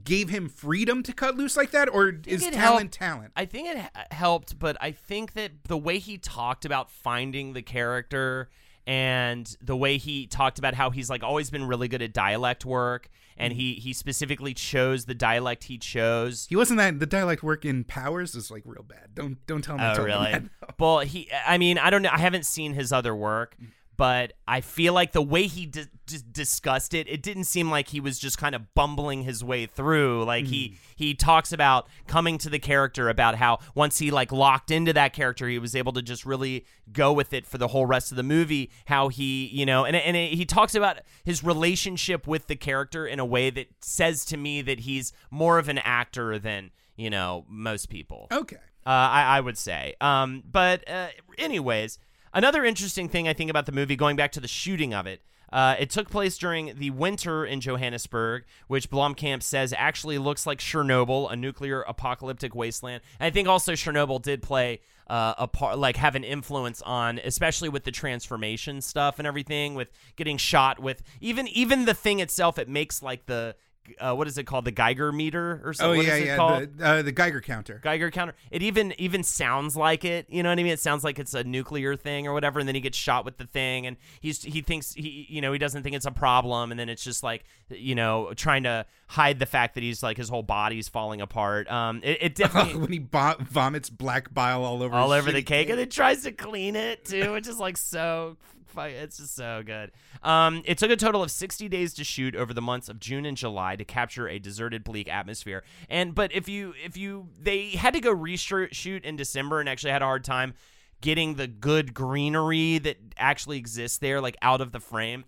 gave him freedom to cut loose like that or is talent helped- talent? I think it helped, but I think that the way he talked about finding the character and the way he talked about how he's like always been really good at dialect work and mm-hmm. he he specifically chose the dialect he chose. he wasn't that the dialect work in powers is like real bad don't don't tell me Oh him really? well, he I mean, I don't know. I haven't seen his other work, mm. But I feel like the way he di- dis- discussed it, it didn't seem like he was just kind of bumbling his way through. Like he he talks about coming to the character about how once he like locked into that character, he was able to just really go with it for the whole rest of the movie. How he you know, and and he talks about his relationship with the character in a way that says to me that he's more of an actor than you know most people. okay Uh, I, I would say. Um, but uh, anyways, another interesting thing I think about the movie, going back to the shooting of it, uh, it took place during the winter in Johannesburg, which Blomkamp says actually looks like Chernobyl, a nuclear apocalyptic wasteland. And I think also Chernobyl did play uh, a part, like have an influence on, especially with the transformation stuff and everything, with getting shot with even even the thing itself. It makes like the uh, what is it called, the Geiger meter or oh something? What yeah is it yeah called? the, uh, the Geiger counter Geiger counter. It even even sounds like it. You know what I mean? It sounds like it's a nuclear thing or whatever. And then he gets shot with the thing, and he's he thinks he you know he doesn't think it's a problem, and then it's just like you know trying to hide the fact that he's like his whole body's falling apart. Um, it, it definitely. when he bo- vomits black bile all over all over the shitty cake, and it tries to clean it too, which is like so. It's just so good. Um, it took a total of 60 days to shoot over the months of June and July to capture a deserted, bleak atmosphere. And but if you if you they had to go reshoot in December and actually had a hard time getting the good greenery that actually exists there like out of the frame.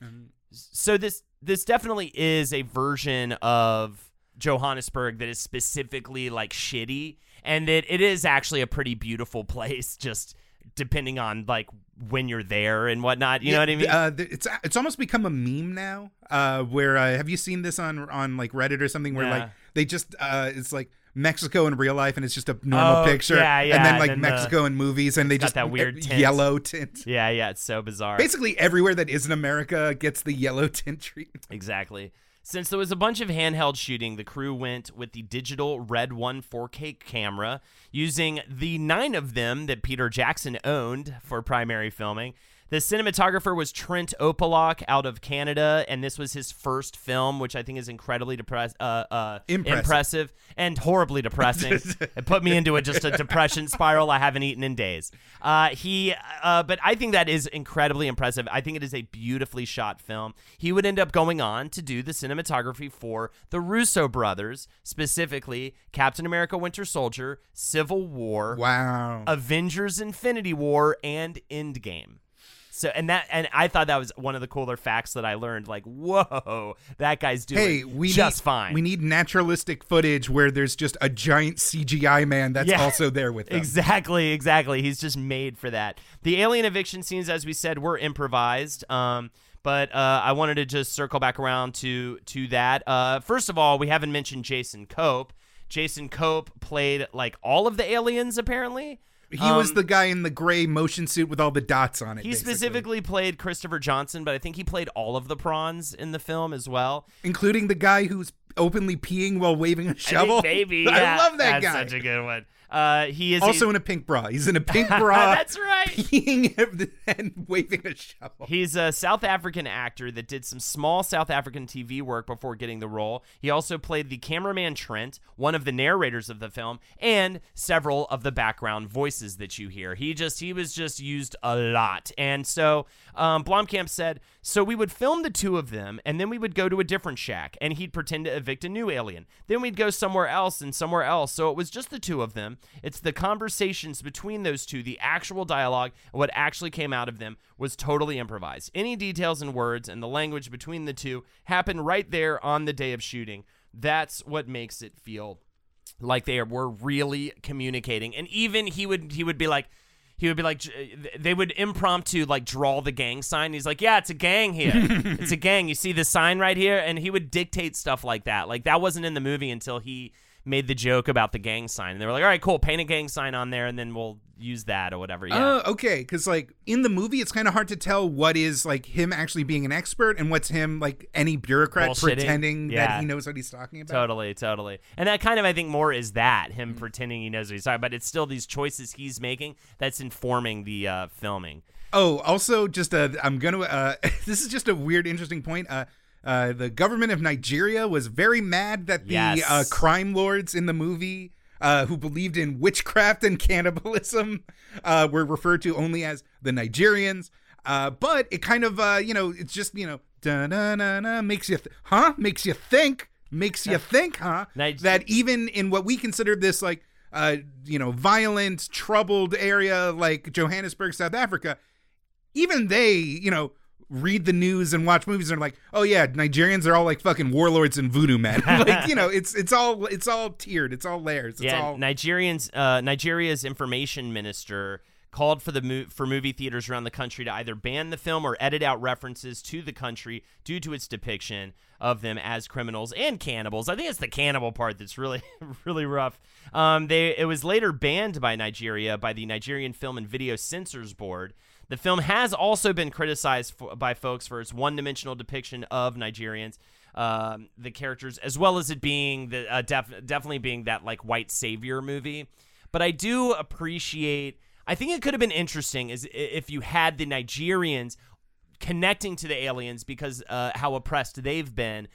So this this definitely is a version of Johannesburg that is specifically like shitty and that it is actually a pretty beautiful place just depending on like when you're there and whatnot. You know what I mean? Uh, it's it's almost become a meme now. Uh, where uh, have you seen this on on like Reddit or something? Where Yeah. like they just uh, it's like Mexico in real life, and it's just a normal Oh, picture, yeah, yeah, and then and like then the- Mexico in movies, and they got just that weird tint. yellow tint. yeah, yeah, it's so bizarre. Basically, everywhere that isn't America gets the yellow tint treatment. Exactly. Since there was a bunch of handheld shooting, the crew went with the digital Red 1 4K camera, using the nine of them that Peter Jackson owned for primary filming. The cinematographer was Trent Opaloch out of Canada, and this was his first film, which I think is incredibly depress- uh, uh, Impressive. impressive and horribly depressing. it put me into a, just a depression spiral I haven't eaten in days. Uh, he, uh, but I think that is incredibly impressive. I think it is a beautifully shot film. He would end up going on to do the cinematography for the Russo brothers, specifically Captain America: Winter Soldier, Civil War, Wow. Avengers: Infinity War, and Endgame. So and that and I thought that was one of the cooler facts that I learned. Like, whoa, that guy's doing Hey, we just need, fine. We need naturalistic footage where there's just a giant CGI man that's Yeah. also there with them. Exactly, exactly. He's just made for that. The alien eviction scenes, as we said, were improvised. Um, but uh, I wanted to just circle back around to to that. Uh, first of all, we haven't mentioned Jason Cope. Jason Cope played like all of the aliens apparently. He was Um, the guy in the gray motion suit with all the dots on it. He basically. specifically played Christopher Johnson, but I think he played all of the prawns in the film as well. including the guy who's openly peeing while waving a shovel. Maybe. I yeah, love that that's guy. Such a good one. Uh, he is also in a pink bra. He's in a pink bra. That's right. Peeing and waving a shovel. He's a South African actor that did some small South African TV work before getting the role. He also played the cameraman Trent, one of the narrators of the film, and several of the background voices that you hear. He just he was just used a lot. And so um, Blomkamp said, so we would film the two of them, and then we would go to a different shack, and he'd pretend to evict a new alien. Then we'd go somewhere else and somewhere else. So it was just the two of them. It's the conversations between those two, the actual dialogue, and what actually came out of them was totally improvised. Any details and words and the language between the two happened right there on the day of shooting. That's what makes it feel like they were really communicating. And even he would he would be like he would be like they would impromptu like draw the gang sign. He's like, "Yeah, it's a gang here. it's a gang. You see the sign right here?" And he would dictate stuff like that. Like that wasn't in the movie until he made the joke about the gang sign. And they were like, "All right, cool. Paint a gang sign on there and then we'll use that or whatever." Yeah. Oh, okay. Because like in the movie, it's kind of hard to tell what is like him actually being an expert and what's him like any bureaucrat Bullshitting. pretending Yeah. that he knows what he's talking about. Totally, totally. And that kind of I think more is that him Mm. pretending he knows what he's talking, about. but it's still these choices he's making that's informing the uh, filming. Oh, also, just uh, I'm gonna. Uh, this is just a weird, interesting point. Uh, uh, the government of Nigeria was very mad that the Yes. uh, crime lords in the movie, uh, who believed in witchcraft and cannibalism, uh, were referred to only as the Nigerians. Uh, but it kind of, uh, you know, it's just, you know, da na na na makes you, th- huh? Makes you think, makes you think, huh? Nig- that even in what we consider this like, uh, you know, violent, troubled area like Johannesburg, South Africa, even they, you know, read the news and watch movies and are like, oh yeah, Nigerians are all like fucking warlords and voodoo men. like, you know, it's it's all it's all tiered, it's all layers, it's yeah, all Nigerians, uh, Nigeria's information minister called for the mo- for movie theaters around the country to either ban the film or edit out references to the country due to its depiction of them as criminals and cannibals. I think it's the cannibal part that's really really rough. Um, they it was later banned by Nigeria by the Nigerian Film and Video Censors Board. The film has also been criticized by folks for its one-dimensional depiction of Nigerians um, the characters, as well as it being the uh, def- definitely being that like white savior movie. But I do appreciate. I think it could have been interesting is if you had the Nigerians connecting to the aliens because uh, how oppressed they've been,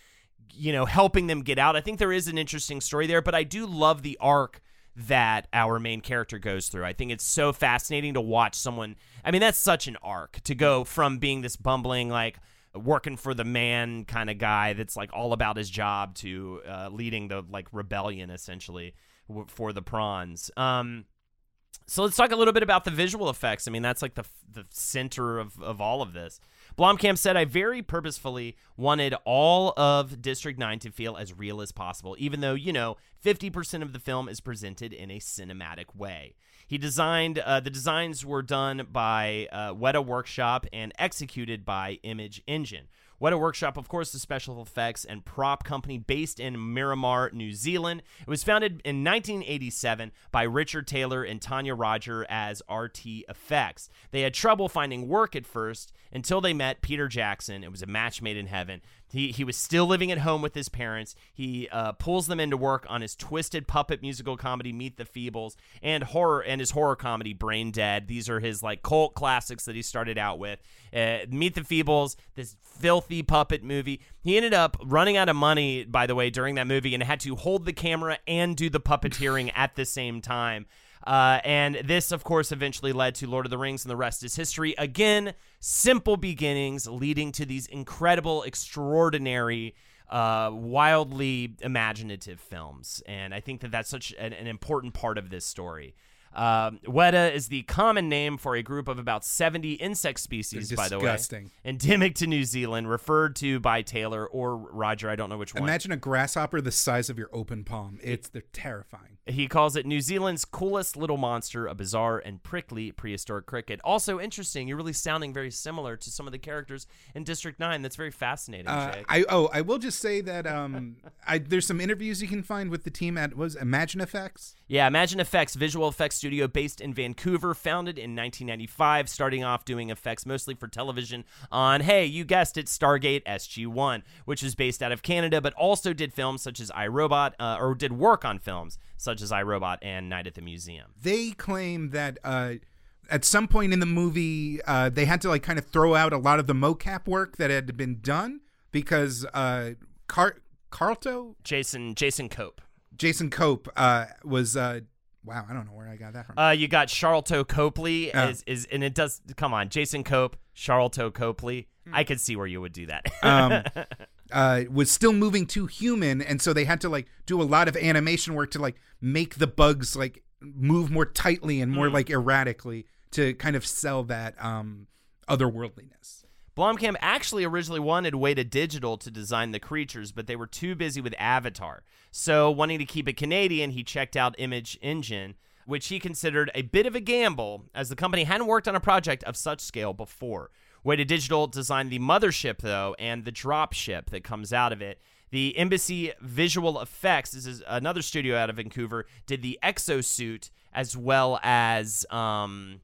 you know, helping them get out. I think there is an interesting story there, but I do love the arc that our main character goes through. I think it's so fascinating to watch someone. I mean, that's such an arc to go from being this bumbling, like, working for the man kind of guy that's like all about his job to uh, leading the like rebellion essentially for the prawns. Um, so let's talk a little bit about the visual effects. I mean, that's like the the center of, of all of this. Blomkamp said, I very purposefully wanted all of District 9 to feel as real as possible, even though, you know, 50% of the film is presented in a cinematic way. He designed, uh, the designs were done by uh, Weta Workshop and executed by Image Engine. Weta Workshop, of course, the special effects and prop company based in Miramar, New Zealand. It was founded in 1987 by Richard Taylor and Tania Rodger as RT Effects. They had trouble finding work at first until they met Peter Jackson. It was a match made in heaven. He, he was still living at home with his parents. He uh, pulls them into work on his twisted puppet musical comedy Meet the Feebles and horror and his horror comedy Brain Dead. These are his like cult classics that he started out with. Uh, Meet the Feebles, this filthy puppet movie. He ended up running out of money, by the way, during that movie, and had to hold the camera and do the puppeteering at the same time. Uh, and this, of course, eventually led to Lord of the Rings, and the rest is history. Again, simple beginnings leading to these incredible, extraordinary, uh, wildly imaginative films. And I think that that's such an, an important part of this story. Um, Weta is the common name for a group of about 70 insect species, by the way. disgusting. Endemic to New Zealand, referred to by Taylor or Rodger, I don't know which one. Imagine a grasshopper the size of your open palm. It's they're terrifying. He calls it New Zealand's coolest little monster, a bizarre and prickly prehistoric cricket. Also interesting, you're really sounding very similar to some of the characters in District 9. That's very fascinating, Uh, I oh I will just say that um I there's some interviews you can find with the team at was Imagine Effects. Yeah, Imagine Effects, visual effects studio based in Vancouver, founded in 1995, starting off doing effects mostly for television on, hey, you guessed it, Stargate SG1, which is based out of Canada, but also did films such as iRobot, uh, or did work on films such as iRobot and Night at the Museum. They claim that uh at some point in the movie uh they had to like kind of throw out a lot of the mocap work that had been done because uh Car- Carlto Jason Jason Cope. Jason Cope uh was uh wow I don't know where I got that from. Uh, you got Sharlto Copley Yeah. is, is and it does come on Jason Cope Sharlto Copley. I could see where you would do that. um, uh, was still moving too human, and so they had to like do a lot of animation work to like make the bugs like move more tightly and more Hmm. like erratically to kind of sell that um otherworldliness. Blomkamp actually originally wanted Weta Digital to design the creatures, but they were too busy with Avatar. So, wanting to keep it Canadian, he checked out Image Engine, which he considered a bit of a gamble, as the company hadn't worked on a project of such scale before. Weta Digital designed the mothership, though, and the dropship that comes out of it. The Embassy Visual Effects, this is another studio out of Vancouver, did the exosuit as well as um,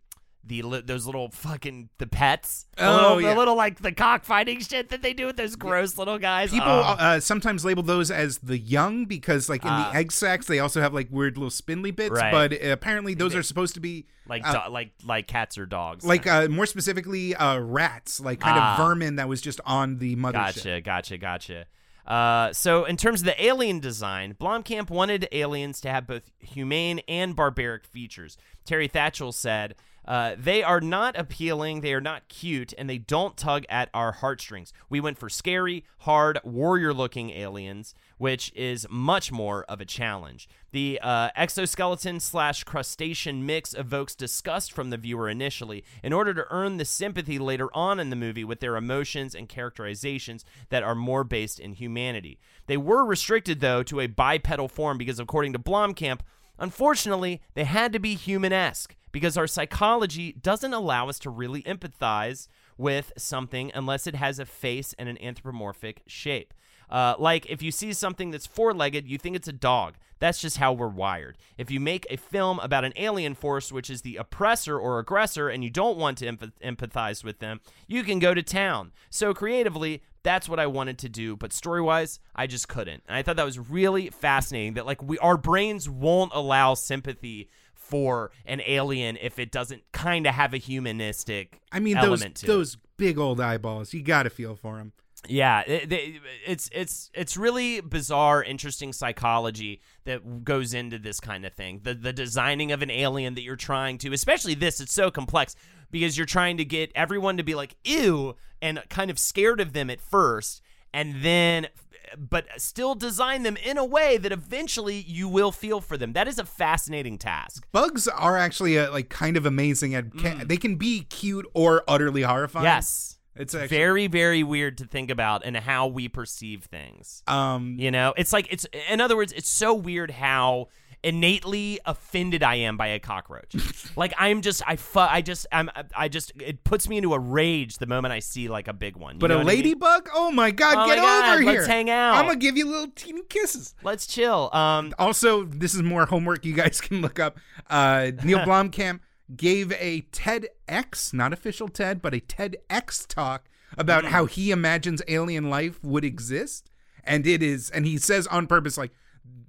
the li- those little fucking the pets. The Oh, little, yeah. the little like the cockfighting shit that they do with those gross little guys. People Oh. uh, sometimes label those as the young because like in Ah. the egg sacs they also have like weird little spindly bits, Right. but uh, apparently those are supposed to be like uh, do- like like cats or dogs. like uh, more specifically uh, rats, like kind Ah. of vermin that was just on the mothership. Gotcha, gotcha, gotcha. Uh, so, in terms of the alien design, Blomkamp wanted aliens to have both humane and barbaric features. Terri Tatchell said, uh, They are not appealing, they are not cute, and they don't tug at our heartstrings. We went for scary, hard, warrior looking aliens, which is much more of a challenge. The uh, exoskeleton slash crustacean mix evokes disgust from the viewer initially in order to earn the sympathy later on in the movie with their emotions and characterizations that are more based in humanity. They were restricted, though, to a bipedal form because, according to Blomkamp, unfortunately, they had to be human esque because our psychology doesn't allow us to really empathize with something unless it has a face and an anthropomorphic shape. Uh, like if you see something that's four-legged, you think it's a dog. That's just how we're wired. If you make a film about an alien force, which is the oppressor or aggressor, and you don't want to empath- empathize with them, you can go to town. So creatively, that's what I wanted to do, but story-wise, I just couldn't. And I thought that was really fascinating. That like we, our brains won't allow sympathy for an alien if it doesn't kind of have a humanistic I mean those element to it. those big old eyeballs. You got to feel for them. Yeah, it, it's it's it's really bizarre, interesting psychology that goes into this kind of thing. The the designing of an alien that you're trying to, especially this, it's so complex because you're trying to get everyone to be like ew and kind of scared of them at first, and then but still design them in a way that eventually you will feel for them. That is a fascinating task. Bugs are actually uh, like kind of amazing at can, they can be cute or utterly horrifying. Mm. Yes. It's actually Very, very weird to think about and how we perceive things. um You know, it's like it's in other words, it's so weird how innately offended I am by a cockroach. like I'm just I fu- I just I'm I just it puts me into a rage the moment I see like a big one. You but a what I mean? ladybug? Oh my god, Oh get my God, over here. let's hang out. I'm to give you little teeny kisses. Let's chill. Um Also, this is more homework you guys can look up. Uh Neill Blomkamp gave a TEDx, not official TED, but a TEDx talk about Mm-hmm. how he imagines alien life would exist. And it is and he says on purpose like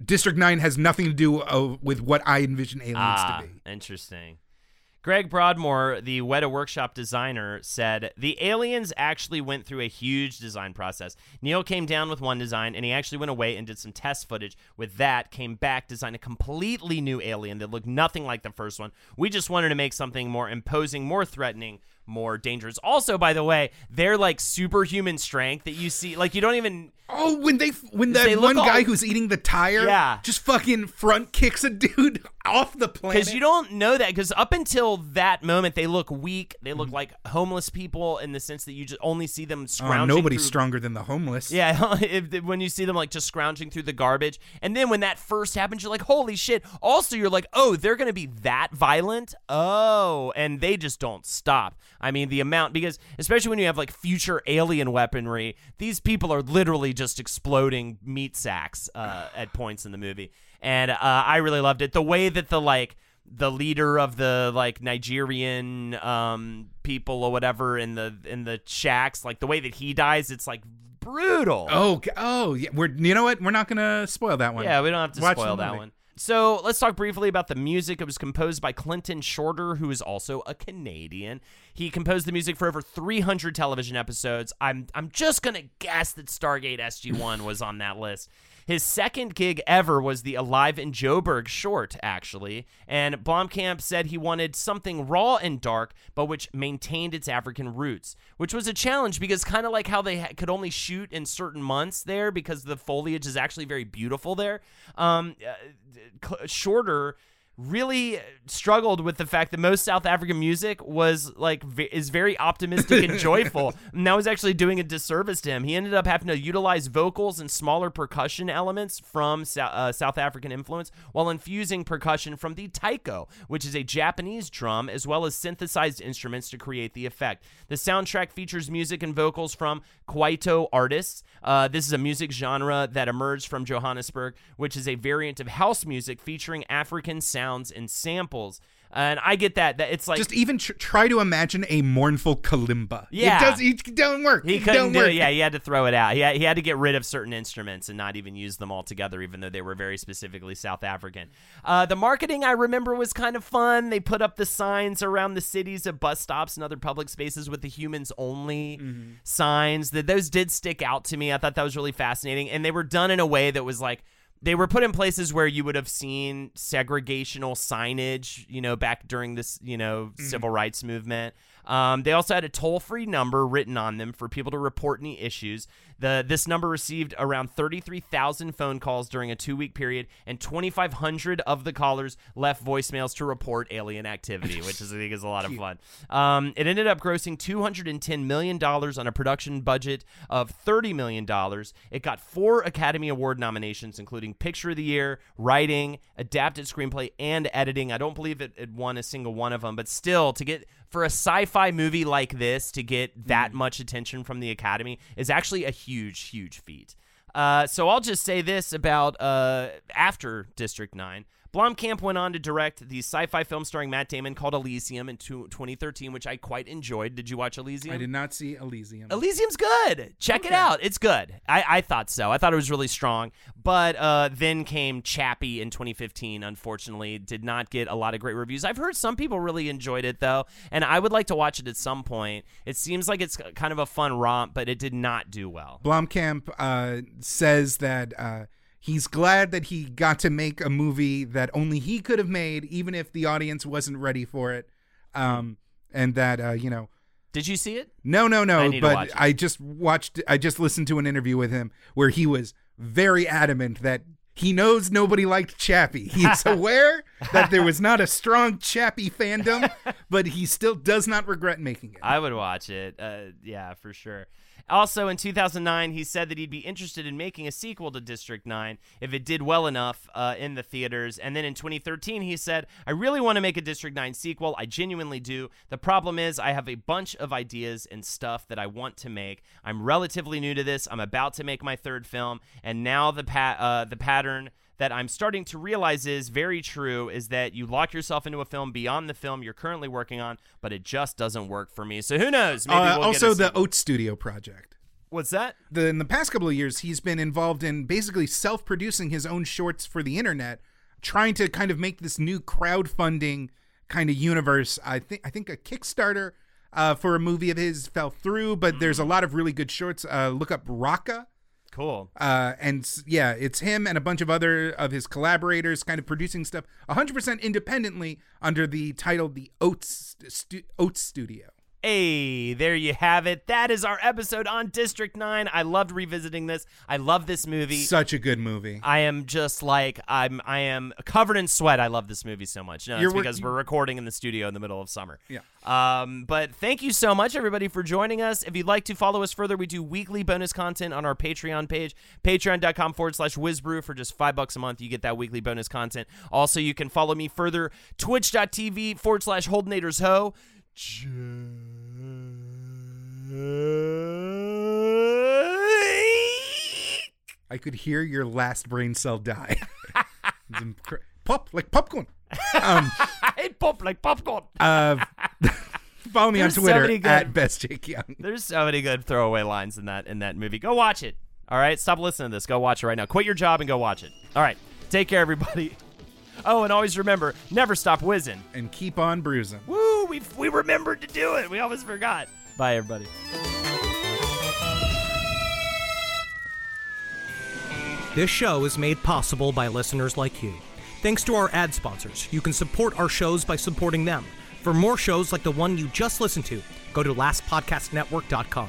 District 9 has nothing to do uh, with what I envision aliens ah, to be. interesting. Greg Broadmore, the Weta Workshop designer, said the aliens actually went through a huge design process. Neill came down with one design, and he actually went away and did some test footage. With that, came back, designed a completely new alien that looked nothing like the first one. We just wanted to make something more imposing, more threatening, more dangerous. Also, by the way, they're like superhuman strength that you see. Like you don't even. Oh, when they when that look one guy all- who's eating the tire, Yeah. just fucking front kicks a dude off the planet. Because you don't know that. Because up until that moment, they look weak. They Mm-hmm. look like homeless people in the sense that you just only see them Oh, scrounging. nobody's through- stronger than the homeless. Yeah, if, when you see them like just scrounging through the garbage, and then when that first happens, you're like, "Holy shit!" Also, you're like, "Oh, they're gonna be that violent." Oh, and they just don't stop. I mean, the amount because especially when you have like future alien weaponry, these people are literally just exploding meat sacks uh, at points in the movie, and uh, I really loved it. The way that the like the leader of the like Nigerian um people or whatever in the in the shacks like the way that he dies it's like brutal Oh, oh, yeah. We're you know what? We're not gonna spoil that one. yeah we don't have to Watch spoil that one so let's talk briefly about the music. It was composed by clinton shorter who is also a canadian. He composed the music for over 300 television episodes. I'm i'm just gonna guess that stargate sg1 was on that list his second gig ever was the Alive in Joburg short, actually, and Blomkamp said he wanted something raw and dark, but which maintained its African roots, which was a challenge because kind of like how they ha- could only shoot in certain months there because the foliage is actually very beautiful there. Um, uh, Cl- Shorter really struggled with the fact that most South African music was like v- is very optimistic and joyful. And that was actually doing a disservice to him. He ended up having to utilize vocals and smaller percussion elements from Sou- uh, South African influence while infusing percussion from the taiko, which is a Japanese drum, as well as synthesized instruments to create the effect. The soundtrack features music and vocals from Kwaito artists. Uh, this is a music genre that emerged from Johannesburg, which is a variant of house music featuring African sounds and samples. And I get that. That it's like Just even tr- try to imagine a mournful kalimba. Yeah. it does. It don't work. He It couldn't don't do work. it. Yeah, he had to throw it out. He had, he had to get rid of certain instruments and not even use them all together, even though they were very specifically South African. Uh, the marketing I remember was kind of fun. They put up the signs around the cities at bus stops and other public spaces with the humans only signs. That those did stick out to me. I thought that was really fascinating, and they were done in a way that was like they were put in places where you would have seen segregational signage, you know, back during this, you know, mm-hmm. civil rights movement. Um, they also had a toll-free number written on them for people to report any issues. The this number received around 33,000 phone calls during a two-week period, and 2,500 of the callers left voicemails to report alien activity, which is, I think is a lot of fun. Um, it ended up grossing 210 million dollars on a production budget of 30 million dollars. It got four Academy Award nominations, including Picture of the Year, Writing, Adapted Screenplay, and Editing. I don't believe it, it won a single one of them, but still, to get for a sci-fi movie like this to get that much attention from the Academy is actually a huge, huge feat. Uh, so I'll just say this about uh, after District 9. Blomkamp went on to direct the sci-fi film starring Matt Damon called Elysium in two- 2013, which I quite enjoyed. Did you watch Elysium? I did not see Elysium. Elysium's good. Check it out. It's good. I, I thought so. I thought it was really strong. But uh, then came Chappie in 2015. Unfortunately, did not get a lot of great reviews. I've heard some people really enjoyed it though, and I would like to watch it at some point. It seems like it's kind of a fun romp, but it did not do well. Blomkamp uh, says that uh, he's glad that he got to make a movie that only he could have made, even if the audience wasn't ready for it. Um, and that uh, you know, Did you see it? no, no, no. watch But. I just watched. I just listened to an interview with him where he was very adamant that. He knows nobody liked Chappie. He's aware that there was not a strong Chappie fandom, but he still does not regret making it. I would watch it. Uh, yeah, for sure. Also, in 2009, he said that he'd be interested in making a sequel to District 9 if it did well enough uh, in the theaters. And then in 2013, he said, I really want to make a District 9 sequel. I genuinely do. The problem is, I have a bunch of ideas and stuff that I want to make. I'm relatively new to this. I'm about to make my third film. And now the, pa- uh, the pattern that I'm starting to realize is very true is that you lock yourself into a film beyond the film you're currently working on, but it just doesn't work for me. So who knows? Maybe Uh, we'll also, the. Oat Studio project. What's that? the in the past couple of years he's been involved in basically self-producing his own shorts for the internet trying to kind of make this new crowdfunding kind of universe i think i think a kickstarter uh, for a movie of his fell through but there's a lot of really good shorts uh, look up Rakka Cool. uh, and yeah it's him and a bunch of other of his collaborators kind of producing stuff 100% independently under the title the oats, stu- oats studio Hey, there you have it. That is our episode on District 9. I loved revisiting this. I love this movie. Such a good movie. I am just like I'm I am covered in sweat. I love this movie so much. No, it's You're wor- because we're recording in the studio in the middle of summer. Yeah. Um, but thank you so much, everybody, for joining us. If you'd like to follow us further, we do weekly bonus content on our Patreon page, patreon.com forward slash wizbru. For just five bucks a month, you get that weekly bonus content. Also, you can follow me further, twitch.tv forward slash holdenators ho. I could hear your last brain cell die. It's incre- Pop like popcorn. Um, I pop like popcorn. uh, follow me on There's so Twitter many good- at best Jake Young. There's so many good throwaway lines in that in that movie. Go watch it. All right, stop listening to this. Go watch it right now. Quit your job and go watch it. All right, take care, everybody. Oh, and always remember, never stop whizzing. And keep on bruising. Woo! We we remembered to do it. We almost forgot. Bye, everybody. This show is made possible by listeners like you. Thanks to our ad sponsors, you can support our shows by supporting them. For more shows like the one you just listened to, go to lastpodcastnetwork.com.